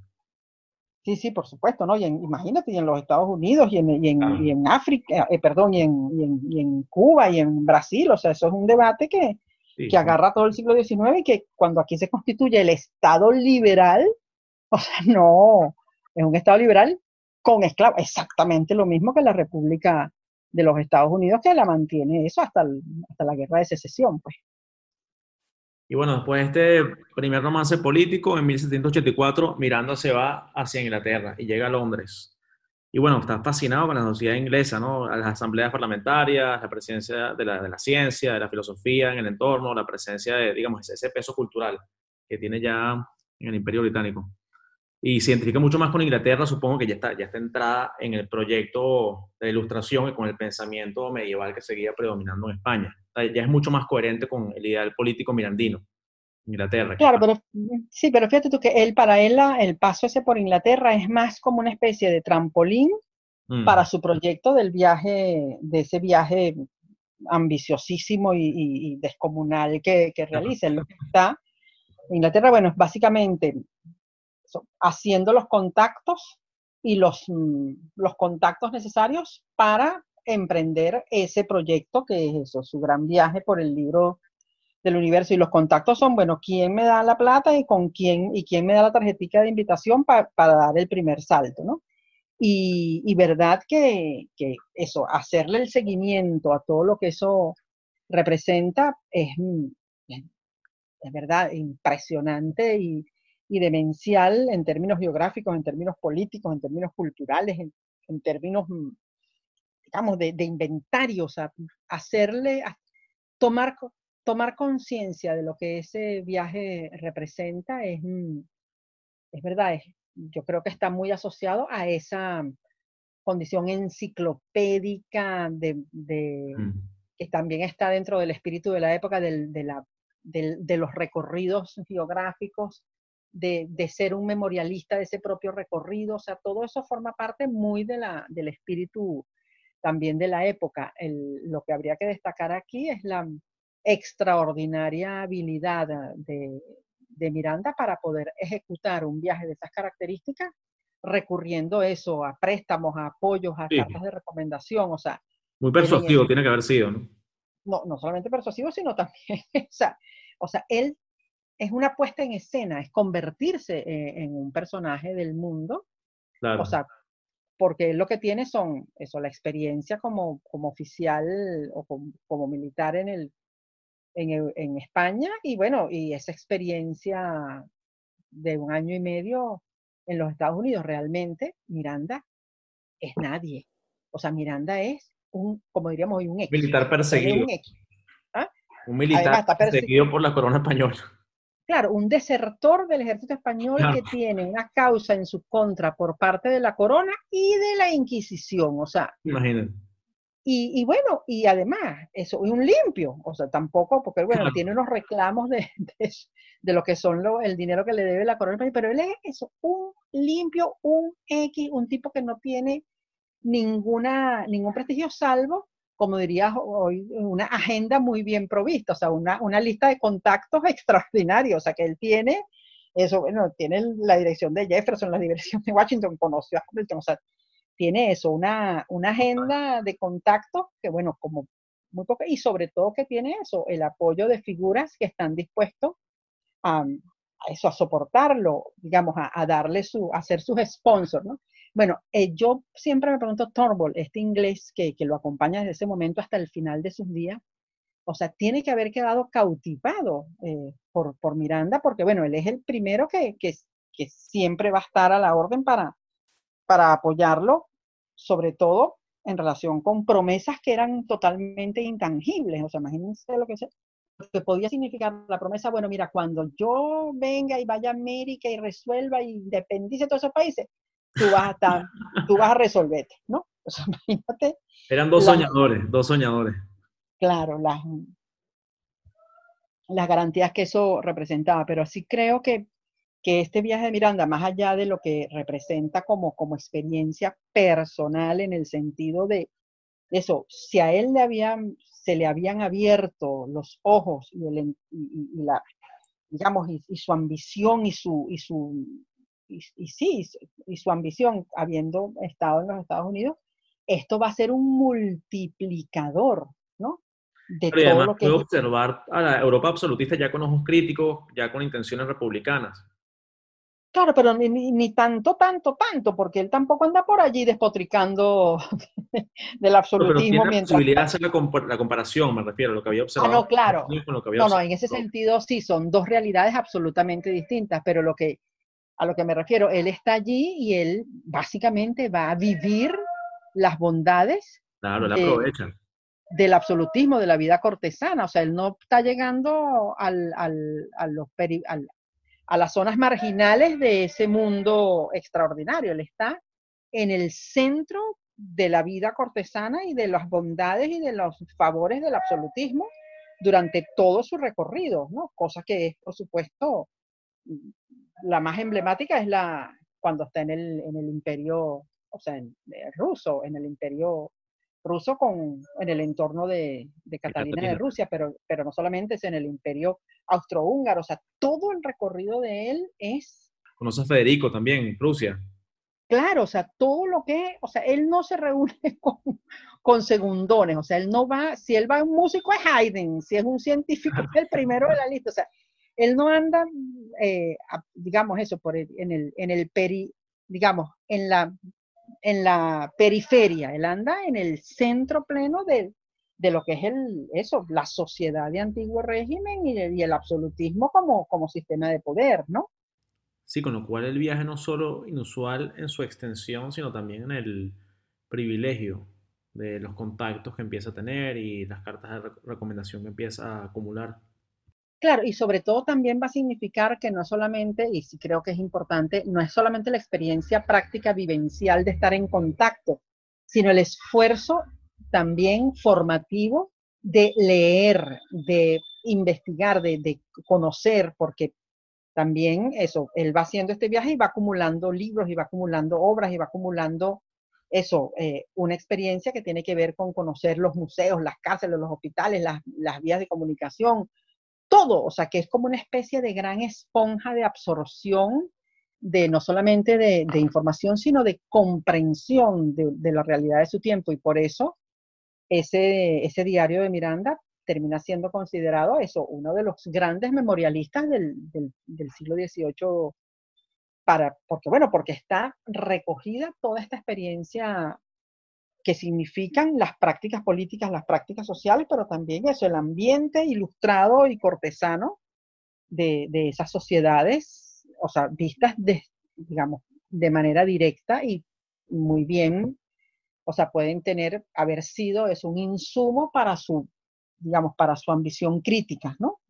Sí, sí, por supuesto, ¿no? Y imagínate, y en los Estados Unidos, y en, y en, y en África, eh, perdón, y en, y en, Cuba, y en Brasil, o sea, eso es un debate que, que agarra todo el siglo XIX y que cuando aquí se constituye el Estado liberal, <laughs> o sea, no, es un Estado liberal con esclavos, exactamente lo mismo que la República de los Estados Unidos que la mantiene eso hasta, hasta la guerra de secesión, pues. Y bueno, después de este primer romance político, en 1784, Miranda se va hacia Inglaterra y llega a Londres. Y bueno, está fascinado con la sociedad inglesa, ¿no? Las asambleas parlamentarias, la presencia de la, de la ciencia, de la filosofía en el entorno, la presencia de, digamos, ese peso cultural que tiene ya en el Imperio Británico. Y se identifica mucho más con Inglaterra, supongo que ya está, ya está entrada en el proyecto de ilustración y con el pensamiento medieval que seguía predominando en España. Ya es mucho más coherente con el ideal político mirandino. Inglaterra. Claro, pero sí, pero fíjate tú que él, para él, el paso ese por Inglaterra es más como una especie de trampolín mm. para su proyecto del viaje, de ese viaje ambiciosísimo y, descomunal que, que realiza. Lo que está Inglaterra, bueno, es básicamente haciendo los contactos y los, mm, los contactos necesarios para emprender ese proyecto que es eso, su gran viaje por el libro del universo y los contactos son, bueno, quién me da la plata y con quién y quién me da la tarjetita de invitación para dar el primer salto, ¿no? Y, verdad que, que, eso, hacerle el seguimiento a todo lo que eso representa es, es verdad impresionante y, y, demencial en términos geográficos, en términos políticos, en términos culturales, en, en términos, digamos, de, de inventario, o sea, hacerle, tomar tomar conciencia de lo que ese viaje representa es, mm, es verdad, yo creo que está muy asociado a esa condición enciclopédica de, que también está dentro del espíritu de la época de, la, de, los recorridos geográficos, de, ser un memorialista de ese propio recorrido, o sea, todo eso forma parte muy de la, del espíritu también de la época. lo que habría que destacar aquí es la, extraordinaria habilidad de, Miranda para poder ejecutar un viaje de esas características, recurriendo eso a préstamos, a apoyos, a cartas de recomendación, o sea. Muy persuasivo tiene que haber sido, ¿no? No, no solamente persuasivo, sino también, <laughs> o sea, o sea, él es una puesta en escena, es convertirse eh, en, un personaje del mundo. Claro. O sea, porque lo que tiene son eso, la experiencia como, como oficial o como, militar en, el, en, en, España y bueno, y esa experiencia de un año y medio en los Estados Unidos, realmente Miranda es nadie. O sea, Miranda es un, como diríamos hoy, un ex. Militar perseguido. Un, ¿ah? un militar perseguido por la corona española. Claro, un desertor del ejército español que tiene una causa en su contra por parte de la corona y de la Inquisición, o sea. Imagínate. Y, bueno, y además, eso, y un limpio, o sea, tampoco, porque bueno, tiene unos reclamos <laughs> de, de, lo que son lo, el dinero que le debe la corona, pero él es eso, un limpio, un X, un tipo que no tiene ninguna, ningún prestigio salvo como dirías hoy, una agenda muy bien provista, o sea, una, una lista de contactos extraordinarios, o sea, que él tiene, eso, bueno, tiene la dirección de Jefferson, la dirección de Washington, conoció a Hamilton, o sea, tiene eso, una, una agenda de contactos que, bueno, como muy poca, y sobre todo que tiene eso, el apoyo de figuras que están dispuestos a, a eso, a soportarlo, digamos, a, a darle su, a ser sus sponsors, ¿no? Bueno, eh, yo siempre me pregunto, Turnbull, este inglés que, lo acompaña desde ese momento hasta el final de sus días, o sea, tiene que haber quedado cautivado eh, por, por, Miranda, porque bueno, él es el primero que, que, que, siempre va a estar a la orden para, para apoyarlo, sobre todo en relación con promesas que eran totalmente intangibles. O sea, imagínense lo que, se, que podía significar la promesa, bueno, mira, cuando yo venga y vaya a América y resuelva y independice todos esos países, tú vas a estar, tú vas a resolverte, ¿no? <laughs> Imagínate. Eran dos soñadores, dos soñadores. Claro, las, las garantías que eso representaba, pero sí creo que, que este viaje de Miranda, más allá de lo que representa como, como experiencia personal en el sentido de eso, si a él le habían, se le habían abierto los ojos y, el, y, la, digamos, y, y, su ambición y su, y su y, sí, y su ambición, habiendo estado en los Estados Unidos, esto va a ser un multiplicador, ¿no? De todo lo que puede observar a la Europa absolutista ya con ojos críticos, ya con intenciones republicanas. Claro, pero ni, ni, tanto, tanto, tanto, porque él tampoco anda por allí despotricando <laughs> del absolutismo. Pero, tiene posibilidad de hacer la, comparación, me refiero a lo que había observado. Ah, no, claro. no, no, en ese sentido sí, son dos realidades absolutamente distintas, pero lo que a lo que me refiero, él está allí y él básicamente va a vivir las bondades del absolutismo de la vida cortesana. O sea, él no está llegando al, al, a, los a las zonas marginales de ese mundo extraordinario. Él está en el centro de la vida cortesana y de las bondades y de los favores del absolutismo durante todo su recorrido, ¿no? Cosa que es, por supuesto, la más emblemática es la cuando está en el, en el imperio, o sea, en, eh, ruso, en el imperio ruso con, en el entorno de, de Catalina de Rusia, pero, pero no solamente es en el imperio austrohúngaro, o sea, todo el recorrido de él es... Conoce a Federico también, en Rusia. Claro, o sea, todo lo que, o sea, él no se reúne <laughs> con, con segundones, o sea, él no va, si él va a un músico es Haydn, si es un científico es el primero de la lista, o sea, él no anda, eh, digamos eso, por en el, en el peri, digamos, en la, en la periferia, él anda en el centro pleno de, de lo que es el, eso, la sociedad de antiguo régimen y, y, el absolutismo como, como sistema de poder, ¿no? Sí, con lo cual el viaje no solo inusual en su extensión, sino también en el privilegio de los contactos que empieza a tener y las cartas de recomendación que empieza a acumular. Claro, y sobre todo también va a significar que no solamente, y sí creo que es importante, no es solamente la experiencia práctica vivencial de estar en contacto, sino el esfuerzo también formativo de leer, de investigar, de, conocer, porque también eso, él va haciendo este viaje y va acumulando libros y va acumulando obras y va acumulando eso, eh, una experiencia que tiene que ver con conocer los museos, las cárceles, los hospitales, las vías de comunicación, todo, o sea, que es como una especie de gran esponja de absorción de no solamente de, información, sino de comprensión de, la realidad de su tiempo. Y por eso ese, ese diario de Miranda termina siendo considerado eso, uno de los grandes memorialistas del, del, siglo XVIII, para, porque bueno, porque está recogida toda esta experiencia que significan las prácticas políticas, las prácticas sociales, pero también eso, el ambiente ilustrado y cortesano de, de esas sociedades, o sea, vistas de, digamos, de manera directa y muy bien, o sea, pueden tener, haber sido, es un insumo para su, digamos, para su ambición crítica, ¿no?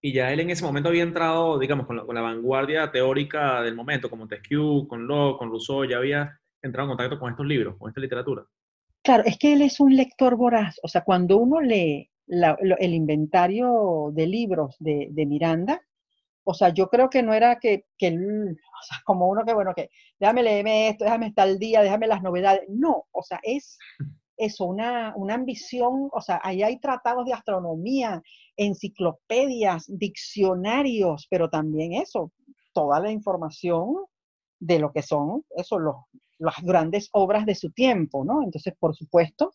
Y ya él en ese momento había entrado, digamos, con la, vanguardia teórica del momento, como Montesquieu, con Locke, con Rousseau, ya había entrado en contacto con estos libros, con esta literatura. Claro, es que él es un lector voraz, o sea, cuando uno lee el inventario de libros de, Miranda, o sea, yo creo que no era que, que o sea, como uno que, bueno, que déjame leerme esto, déjame estar al día, déjame las novedades. No, o sea, es eso, una, una ambición, o sea, ahí hay tratados de astronomía, enciclopedias, diccionarios, pero también eso, toda la información de lo que son, eso, los, las grandes obras de su tiempo, ¿no? Entonces, por supuesto,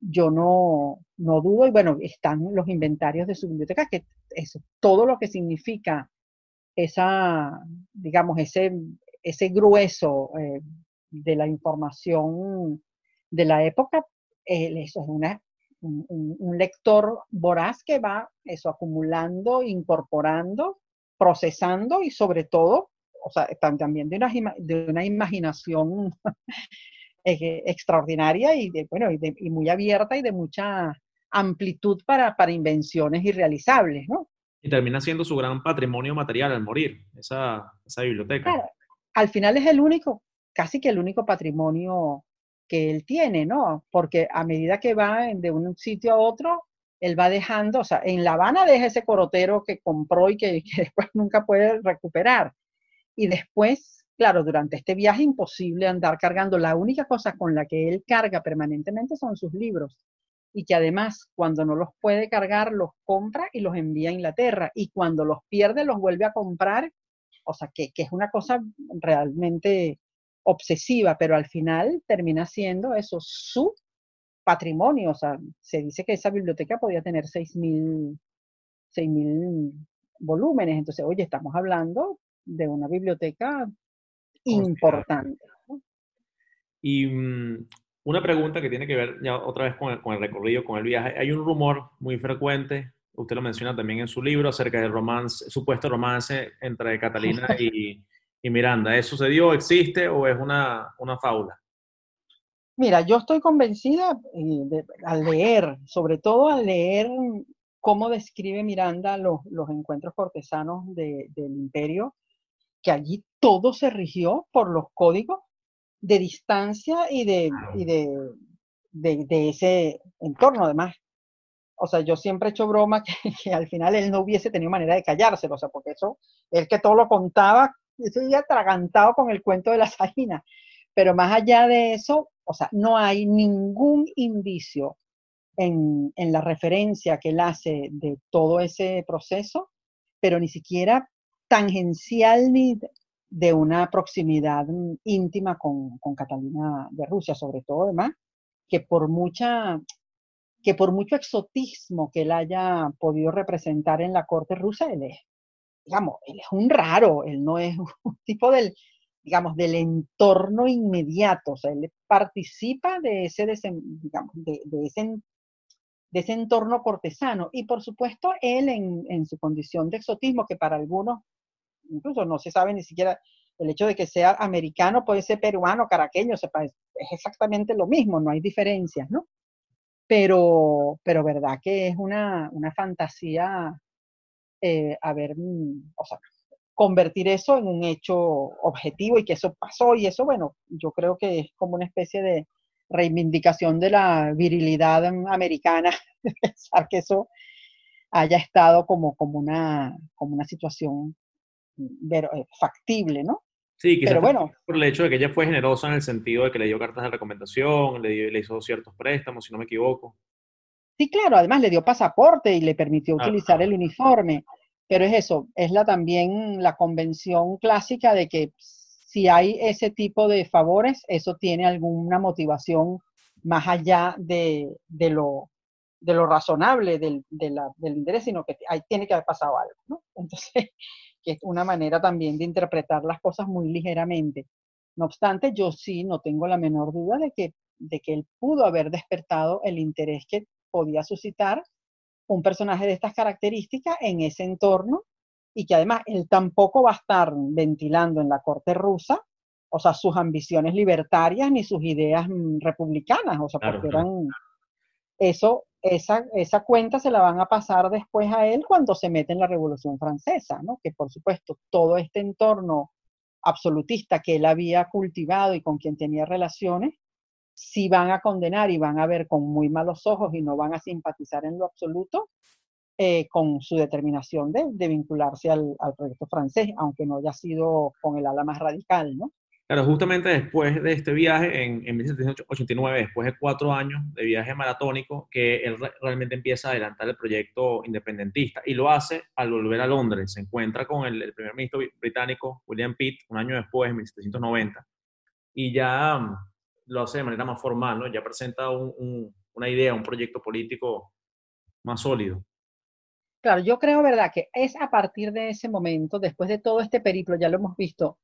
yo no, no dudo, y bueno, están los inventarios de su biblioteca, que eso, todo lo que significa esa, digamos, ese, ese grueso eh, de la información de la época, eso es una, un, lector voraz que va eso acumulando, incorporando, procesando y sobre todo, o sea, también de una, de una imaginación <laughs> extraordinaria y, de, bueno, y, de, y, muy abierta y de mucha amplitud para, para invenciones irrealizables, ¿no? y termina siendo su gran patrimonio material al morir, esa, esa biblioteca. Claro, al final es el único, casi que el único patrimonio que él tiene, ¿no? Porque a medida que va de un sitio a otro, él va dejando, o sea, en La Habana deja ese corotero que compró y que, <laughs> que después nunca puede recuperar. Y después, claro, durante este viaje imposible andar cargando. La única cosa con la que él carga permanentemente son sus libros y que además cuando no los puede cargar los compra y los envía a Inglaterra y cuando los pierde los vuelve a comprar, o sea, que, es una cosa realmente obsesiva, pero al final termina siendo eso su patrimonio, o sea, se dice que esa biblioteca podía tener 6.000 mil volúmenes, entonces, oye, estamos hablando de una biblioteca importante. Y mm, una pregunta que tiene que ver ya otra vez con el, recorrido, con el viaje. Hay un rumor muy frecuente, usted lo menciona también en su libro, acerca del romance, supuesto romance entre Catalina <laughs> y, Miranda. ¿Eso sucedió, existe o es una, una fábula? Mira, yo estoy convencida eh, al leer, sobre todo al leer cómo describe Miranda los, encuentros cortesanos del imperio, que allí todo se rigió por los códigos de distancia y de, y de, de, ese entorno, además. O sea, yo siempre he hecho broma <laughs> que, al final él no hubiese tenido manera de callárselo, o sea, porque eso, él que todo lo contaba, eso ya atragantado con el cuento de la salina. <laughs> Pero más allá de eso, o sea, no hay ningún indicio en, en la referencia que él hace de todo ese proceso, pero ni siquiera tangencial ni de una proximidad íntima con, Catalina de Rusia, sobre todo además, que por mucha que por mucho exotismo que él haya podido representar en la corte rusa, él es, digamos, él es un raro, él no es un <laughs> tipo del, digamos, del entorno inmediato, o sea, él participa de ese, digamos, de, ese, de ese entorno cortesano. Y por supuesto, él en su condición de exotismo, que para algunos incluso no se sabe ni siquiera el hecho de que sea americano, puede ser peruano, caraqueño, sepa, es, exactamente lo mismo, no hay diferencias, ¿no? Pero, pero verdad que es una, una fantasía, eh, a ver, mm, o sea, convertir eso en un hecho objetivo y que eso pasó y eso, bueno, yo creo que es como una especie de reivindicación de la virilidad americana, <laughs> pensar que eso haya estado como, como, una, como una situación ver, eh, factible, ¿no? Sí, quizás Pero bueno, por el hecho de que ella fue generosa en el sentido de que le dio cartas de recomendación, le, le hizo ciertos préstamos, si no me equivoco. Sí, claro, además le dio pasaporte y le permitió utilizar el uniforme. Pero es eso, es la también la convención clásica de que si hay ese tipo de favores, eso tiene alguna motivación más allá de, de lo de lo razonable del, del interés, sino que ahí tiene que haber pasado algo, ¿no? Entonces, que es una manera también de interpretar las cosas muy ligeramente. No obstante, yo sí no tengo la menor duda de que, de que él pudo haber despertado el interés que podía suscitar un personaje de estas características en ese entorno y que además él tampoco va a estar ventilando en la corte rusa, o sea, sus ambiciones libertarias ni sus ideas mm, republicanas, o sea, porque eran eso, esa, esa cuenta se la van a pasar después a él cuando se mete en la Revolución Francesa, ¿no? Que por supuesto todo este entorno absolutista que él había cultivado y con quien tenía relaciones, si van a condenar y van a ver con muy malos ojos y no van a simpatizar en lo absoluto eh, con su determinación de, vincularse al, al, proyecto francés, aunque no haya sido con el ala más radical, ¿no? Claro, justamente después de este viaje, en, en 1789, después de cuatro años de viaje maratónico, que él realmente empieza a adelantar el proyecto independentista y lo hace al volver a Londres. Se encuentra con el, primer ministro británico, William Pitt, un año después, en 1790, y ya mm, lo hace de manera más formal, ¿no? Ya presenta una idea, un proyecto político más sólido. Claro, yo creo, ¿verdad?, que es a partir de ese momento, después de todo este periplo, ya lo hemos visto,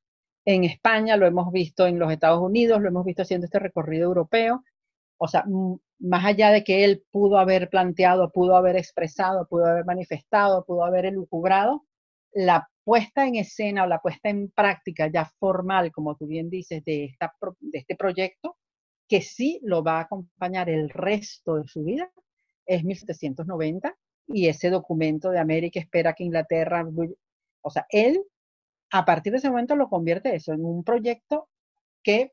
en España, lo hemos visto en los Estados Unidos, lo hemos visto haciendo este recorrido europeo. O sea, más allá de que él pudo haber planteado, pudo haber expresado, pudo haber manifestado, pudo haber elucubrado, la puesta en escena o la puesta en práctica ya formal, como tú bien dices, de, este proyecto, que sí lo va a acompañar el resto de su vida, es 1790 y ese documento de América espera que Inglaterra, o sea, él a partir de ese momento lo convierte eso en un proyecto que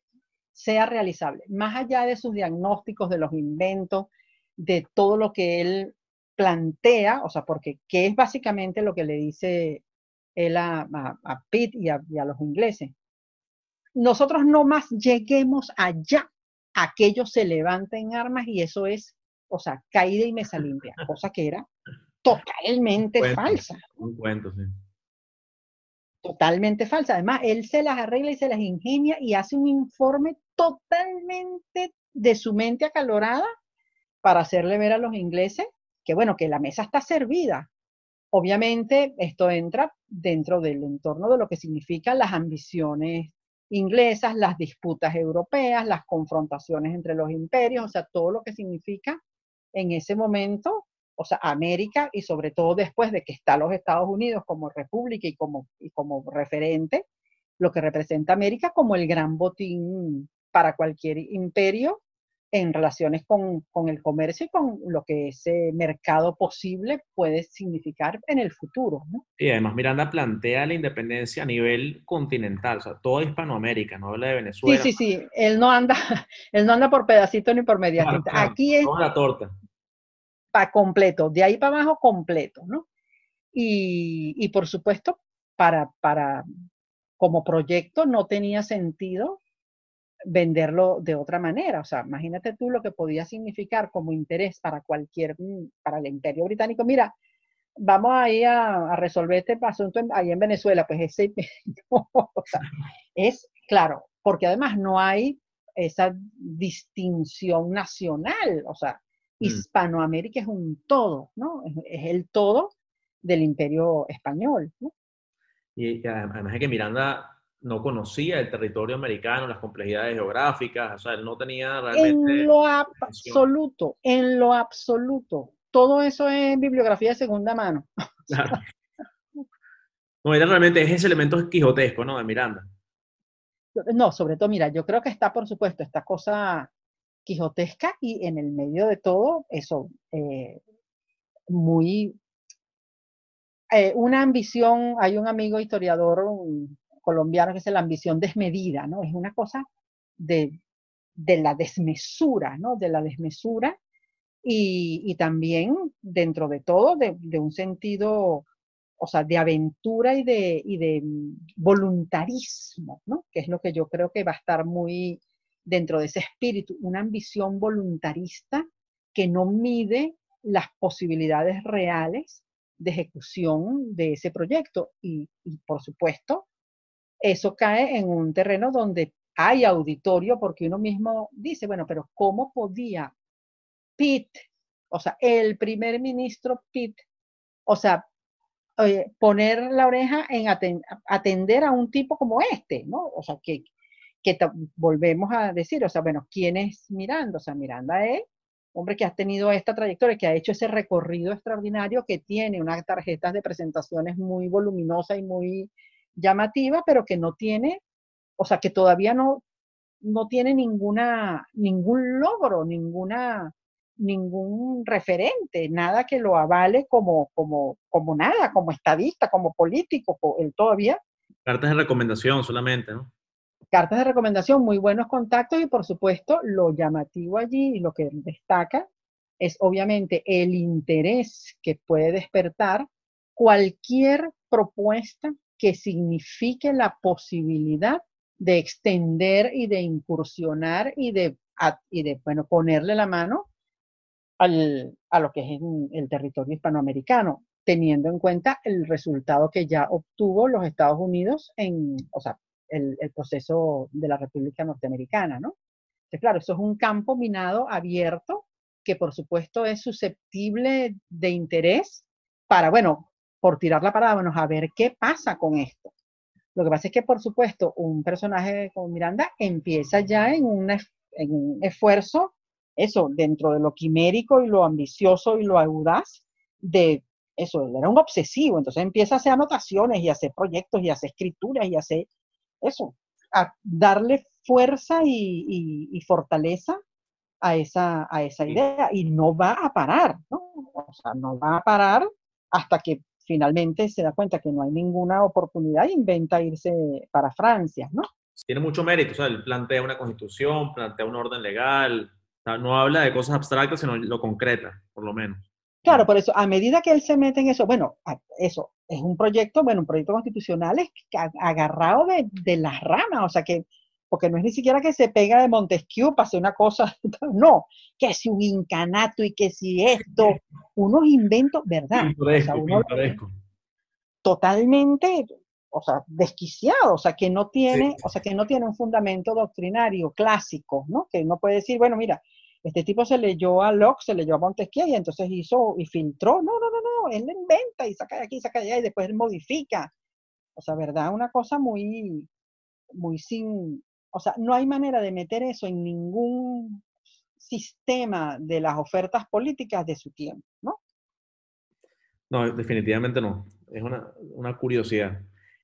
sea realizable, más allá de sus diagnósticos, de los inventos, de todo lo que él plantea, o sea, porque qué es básicamente lo que le dice él a, a, Pitt y a, los ingleses. Nosotros no más lleguemos allá, aquellos se levanten armas y eso es, o sea, caída y mesa limpia, cosa que era totalmente falsa. Un cuento, sí totalmente falsa. Además, él se las arregla y se las ingenia y hace un informe totalmente de su mente acalorada para hacerle ver a los ingleses que, bueno, que la mesa está servida. Obviamente, esto entra dentro del entorno de lo que significan las ambiciones inglesas, las disputas europeas, las confrontaciones entre los imperios, o sea, todo lo que significa en ese momento o sea, América y sobre todo después de que está los Estados Unidos como república y como, y como referente, lo que representa América como el gran botín para cualquier imperio en relaciones con, con, el comercio y con lo que ese mercado posible puede significar en el futuro. ¿no? Y además Miranda plantea la independencia a nivel continental, o sea, toda Hispanoamérica, no habla de Venezuela. Sí, sí, sí, él no anda, <laughs> él no anda por pedacitos ni por medianitos. Aquí es... Toda la torta para completo, de ahí para abajo completo, ¿no? Y, y por supuesto, para, para, como proyecto no tenía sentido venderlo de otra manera. O sea, imagínate tú lo que podía significar como interés para cualquier, mm, para el imperio británico. Mira, vamos ahí a, a resolver este asunto ahí en Venezuela. Pues ese, <laughs> es claro, porque además no hay esa distinción nacional. O sea. Hispanoamérica es un todo, ¿no? Es, el todo del imperio español, ¿no? Y, además de que Miranda no conocía el territorio americano, las complejidades geográficas, o sea, él no tenía realmente... En lo absoluto, en lo absoluto. Todo eso es bibliografía de segunda mano. <laughs> Claro. No, era realmente es ese elemento quijotesco, ¿no? De Miranda. No, sobre todo, mira, yo creo que está, por supuesto, esta cosa quijotesca y en el medio de todo eso, eh, muy... Eh, una ambición, hay un amigo historiador colombiano que es la ambición desmedida, ¿no? Es una cosa de, de la desmesura, ¿no? De la desmesura y, y también dentro de todo de, de, un sentido, o sea, de aventura y de, y de voluntarismo, ¿no? Que es lo que yo creo que va a estar muy, dentro de ese espíritu, una ambición voluntarista que no mide las posibilidades reales de ejecución de ese proyecto. Y, por supuesto, eso cae en un terreno donde hay auditorio porque uno mismo dice, bueno, pero ¿cómo podía Pitt O sea, el primer ministro Pitt, o sea, poner la oreja en atender a un tipo como este, ¿no? O sea, que, que volvemos a decir, o sea, bueno, ¿quién es Miranda? O sea, Miranda es hombre que ha tenido esta trayectoria, que ha hecho ese recorrido extraordinario, que tiene unas tarjetas de presentaciones muy voluminosas y muy llamativa, pero que no tiene, o sea, que todavía no, no tiene ninguna, ningún logro, ninguna, ningún referente, nada que lo avale como, como, como nada, como estadista, como político, él todavía. Cartas de recomendación solamente, ¿no? Cartas de recomendación, muy buenos contactos y por supuesto lo llamativo allí y lo que destaca es obviamente el interés que puede despertar cualquier propuesta que signifique la posibilidad de extender y de incursionar y de, y de bueno, ponerle la mano al, a lo que es el territorio hispanoamericano, teniendo en cuenta el resultado que ya obtuvo los Estados Unidos en, o sea, el, proceso de la República Norteamericana, ¿no? Entonces, claro, eso es un campo minado abierto que por supuesto es susceptible de interés para, bueno, por tirar la parada, bueno, a ver qué pasa con esto. Lo que pasa es que, por supuesto, un personaje como Miranda empieza ya en un esfuerzo, eso, dentro de lo quimérico y lo ambicioso y lo audaz, de eso, era un obsesivo, entonces empieza a hacer anotaciones y a hacer proyectos y a hacer escrituras y a hacer eso, a darle fuerza y, fortaleza a esa, a esa idea y no va a parar, ¿no? O sea, no va a parar hasta que finalmente se da cuenta que no hay ninguna oportunidad e inventa irse para Francia, ¿no? Tiene mucho mérito, o sea, él plantea una constitución, plantea un orden legal, no habla de cosas abstractas, sino lo concreta, por lo menos. Claro, por eso, a medida que él se mete en eso, bueno, eso es un proyecto, bueno, un proyecto constitucional es agarrado de, de las ramas, o sea que porque no es ni siquiera que se pega de Montesquieu para hacer una cosa, <laughs> no, que si un incanato y que si esto, unos inventos, ¿verdad? totalmente, o sea, desquiciado, o sea, que no tiene, o sea, que no tiene un fundamento doctrinario clásico, ¿no? Que no puede decir, bueno, mira, este tipo se leyó a Locke, se leyó a Montesquieu y entonces hizo y filtró, no, no, no, no, él inventa y saca de aquí, saca de allá y después él modifica. O sea, ¿verdad? Una cosa muy, muy sin, o sea, no hay manera de meter eso en ningún sistema de las ofertas políticas de su tiempo, ¿no? No, definitivamente no. Es una, curiosidad.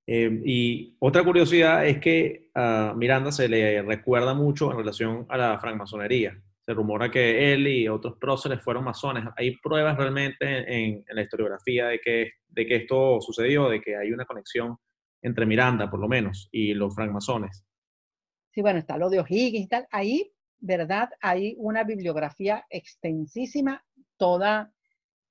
Eh, y otra curiosidad es que a Miranda se le recuerda mucho en relación a la francmasonería. Se rumora que él y otros próceres fueron masones. ¿Hay pruebas realmente en, en, la historiografía de que, de que esto sucedió, de que hay una conexión entre Miranda, por lo menos, y los francmasones? Sí, bueno, está lo de O'Higgins y tal. Ahí, ¿verdad? Hay una bibliografía extensísima, toda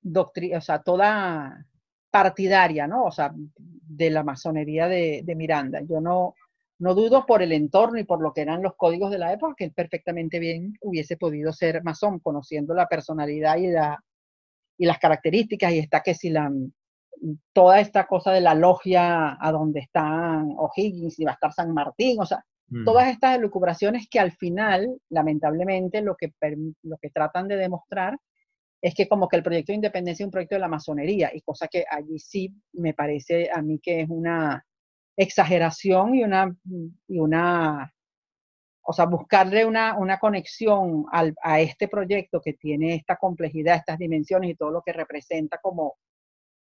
doctrina, o sea, toda partidaria, ¿no? O sea, de la masonería de, Miranda. Yo no, no dudo por el entorno y por lo que eran los códigos de la época que él perfectamente bien hubiese podido ser masón, conociendo la personalidad y, la, y las características, y está que si la, toda esta cosa de la logia a donde están O'Higgins y va a estar San Martín, o sea, Mm. Todas estas elucubraciones que al final, lamentablemente, lo que, lo que tratan de demostrar es que como que el proyecto de independencia es un proyecto de la masonería, y cosa que allí sí me parece a mí que es una exageración y una, y una o sea, buscarle una, una conexión al, a este proyecto que tiene esta complejidad, estas dimensiones y todo lo que representa como,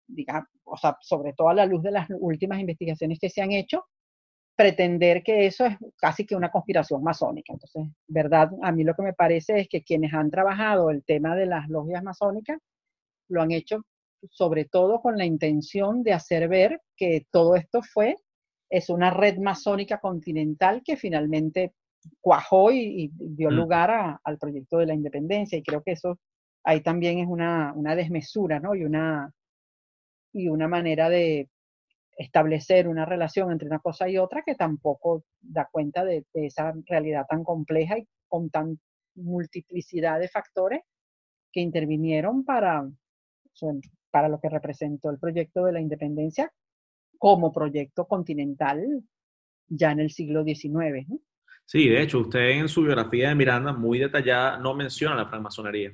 digamos, o sea, sobre todo a la luz de las últimas investigaciones que se han hecho, pretender que eso es casi que una conspiración masónica. Entonces, verdad, a mí lo que me parece es que quienes han trabajado el tema de las logias masónicas lo han hecho sobre todo con la intención de hacer ver que todo esto fue, es una red masónica continental que finalmente cuajó y, dio mm. lugar al proyecto de la independencia. Y creo que eso ahí también es una, una desmesura, ¿no? Y una, y una manera de, establecer una relación entre una cosa y otra que tampoco da cuenta de, esa realidad tan compleja y con tan multiplicidad de factores que intervinieron para, para lo que representó el proyecto de la independencia como proyecto continental ya en el siglo XIX. Sí, de hecho, usted en su biografía de Miranda, muy detallada, no menciona la francmasonería.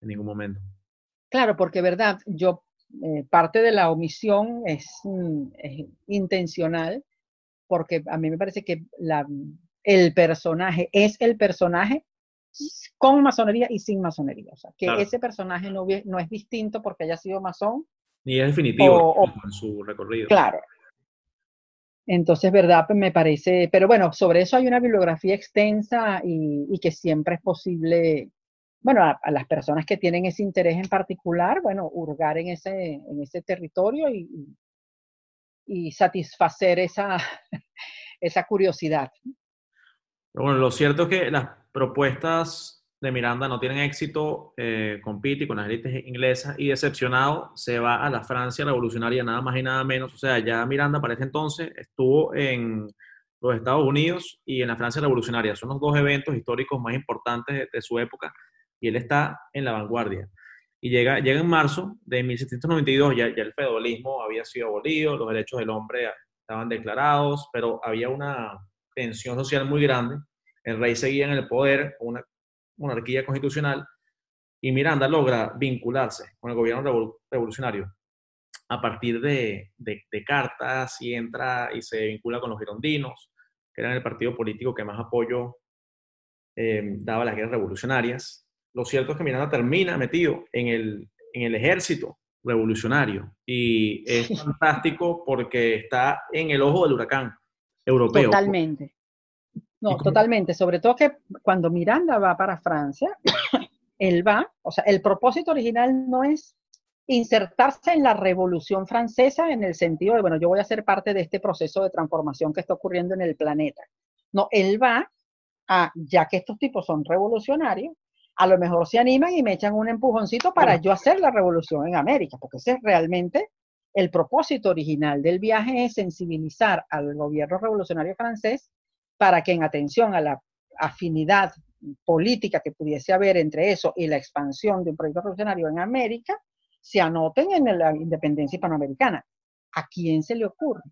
en ningún momento. Claro, porque verdad, yo eh, parte de la omisión es, mm, es, intencional, porque a mí me parece que la, el personaje es el personaje con masonería y sin masonería. O sea, que ese personaje no, no es distinto porque haya sido masón. Ni es definitivo en su recorrido. Claro. Entonces, verdad, me parece, pero bueno, sobre eso hay una bibliografía extensa y, que siempre es posible, bueno, a, las personas que tienen ese interés en particular, bueno, hurgar en ese, en ese territorio y, y satisfacer esa, <laughs> esa curiosidad. bueno, lo cierto es que las propuestas de Miranda no tienen éxito eh, con Pitt y con las élites inglesas y decepcionado se va a la Francia revolucionaria nada más y nada menos. O sea, ya Miranda para ese entonces estuvo en los Estados Unidos y en la Francia revolucionaria. Son los dos eventos históricos más importantes de, su época y él está en la vanguardia. Y llega, llega en marzo de 1792, ya, ya el feudalismo había sido abolido, los derechos del hombre estaban declarados, pero había una tensión social muy grande el rey seguía en el poder, una monarquía constitucional, y Miranda logra vincularse con el gobierno revolucionario a partir de, cartas y entra y se vincula con los girondinos, que eran el partido político que más apoyo eh, daba a las guerras revolucionarias. Lo cierto es que Miranda termina metido en el, en el ejército revolucionario y es <laughs> fantástico porque está en el ojo del huracán europeo. Totalmente. No, totalmente. Sobre todo que cuando Miranda va para Francia, <coughs> él va, o sea, el propósito original no es insertarse en la revolución francesa en el sentido de, bueno, yo voy a ser parte de este proceso de transformación que está ocurriendo en el planeta. No, él va a, ya que estos tipos son revolucionarios, a lo mejor se animan y me echan un empujoncito para yo hacer la revolución en América, porque ese es realmente el propósito original del viaje, es sensibilizar al gobierno revolucionario francés para que en atención a la afinidad política que pudiese haber entre eso y la expansión de un proyecto revolucionario en América, se anoten en la independencia hispanoamericana. ¿A quién se le ocurre?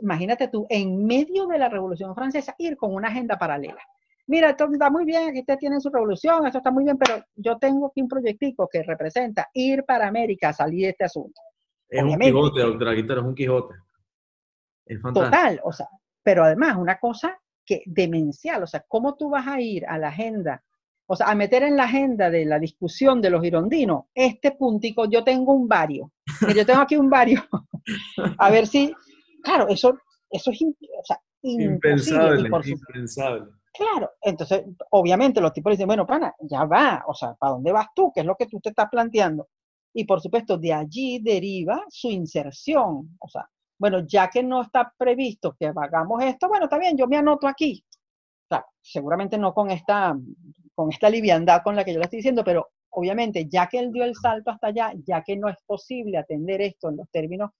Imagínate tú, en medio de la Revolución Francesa, ir con una agenda paralela. Mira, esto está muy bien, aquí usted tiene su revolución, esto está muy bien, pero yo tengo aquí un proyectico que representa ir para América a salir de este asunto. Es un Quijote, doctora Quintero, es un Quijote. Es Total, o sea, pero además una cosa que demencial, o sea, ¿cómo tú vas a ir a la agenda, o sea, a meter en la agenda de la discusión de los girondinos este puntico, yo tengo un vario, yo tengo aquí un vario, <laughs> a ver si, claro, eso, eso es impensable, impensable. Claro, entonces, obviamente los tipos dicen, bueno, pana, ya va, o sea, ¿para dónde vas tú? ¿Qué es lo que tú te estás planteando? Y por supuesto, de allí deriva su inserción, o sea, bueno, ya que no está previsto que hagamos esto, bueno, está bien, yo me anoto aquí. Claro, seguramente no con esta, con esta liviandad con la que yo le estoy diciendo, pero obviamente, ya que él dio el salto hasta allá, ya que no es posible atender esto en los términos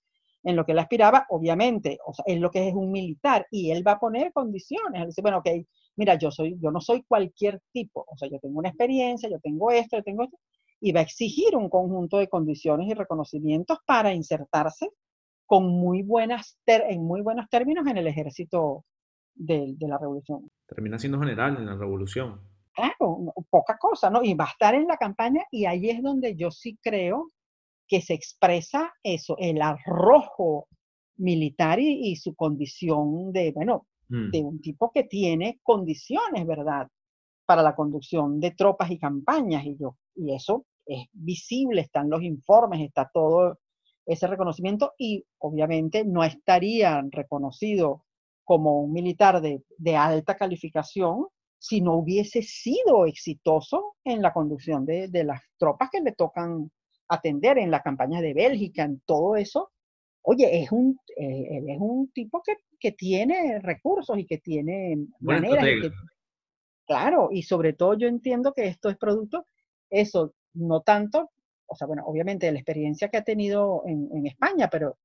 en lo que él aspiraba, obviamente, o sea, es lo que es un militar y él va a poner condiciones. Él dice, bueno, ok, mira, yo, soy, yo no soy cualquier tipo, o sea, yo tengo una experiencia, yo tengo esto, yo tengo esto, y va a exigir un conjunto de condiciones y reconocimientos para insertarse con muy buenas en muy buenos términos en el ejército de, la revolución. Termina siendo general en la revolución. Claro, poca cosa, ¿no? Y va a estar en la campaña y ahí es donde yo sí creo que se expresa eso, el arrojo militar y, su condición de, bueno, mm. de un tipo que tiene condiciones, ¿verdad? Para la conducción de tropas y campañas y yo, y eso es visible, están los informes, está todo ese reconocimiento y obviamente no estaría reconocido como un militar de, alta calificación si no hubiese sido exitoso en la conducción de, las tropas que le tocan atender en la campaña de Bélgica, en todo eso. Oye, es un, eh, es un tipo que, tiene recursos y que tiene maneras. claro, y sobre todo yo entiendo que esto es producto, eso, no tanto o sea, bueno, obviamente la experiencia que ha tenido en, España, pero,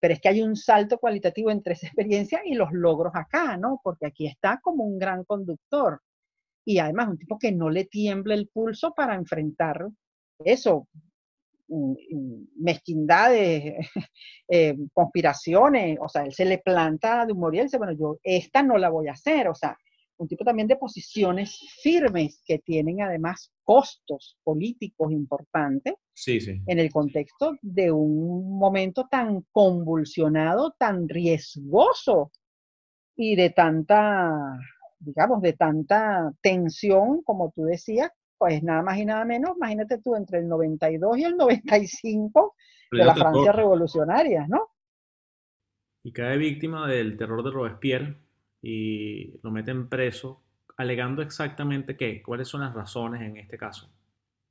pero es que hay un salto cualitativo entre esa experiencia y los logros acá, ¿no? Porque aquí está como un gran conductor y además un tipo que no le tiembla el pulso para enfrentar eso, mm, mm, mezquindades, <laughs> eh, conspiraciones, o sea, él se le planta de humor y él dice, bueno, yo esta no la voy a hacer, o sea, un tipo también de posiciones firmes que tienen además costos políticos importantes sí, sí. en el contexto de un momento tan convulsionado, tan riesgoso y de tanta, digamos, de tanta tensión, como tú decías, pues nada más y nada menos, imagínate tú, entre el 92 y el 95 de la Francia revolucionaria, ¿no? Y cae víctima del terror de Robespierre y lo meten preso, alegando exactamente qué, cuáles son las razones en este caso.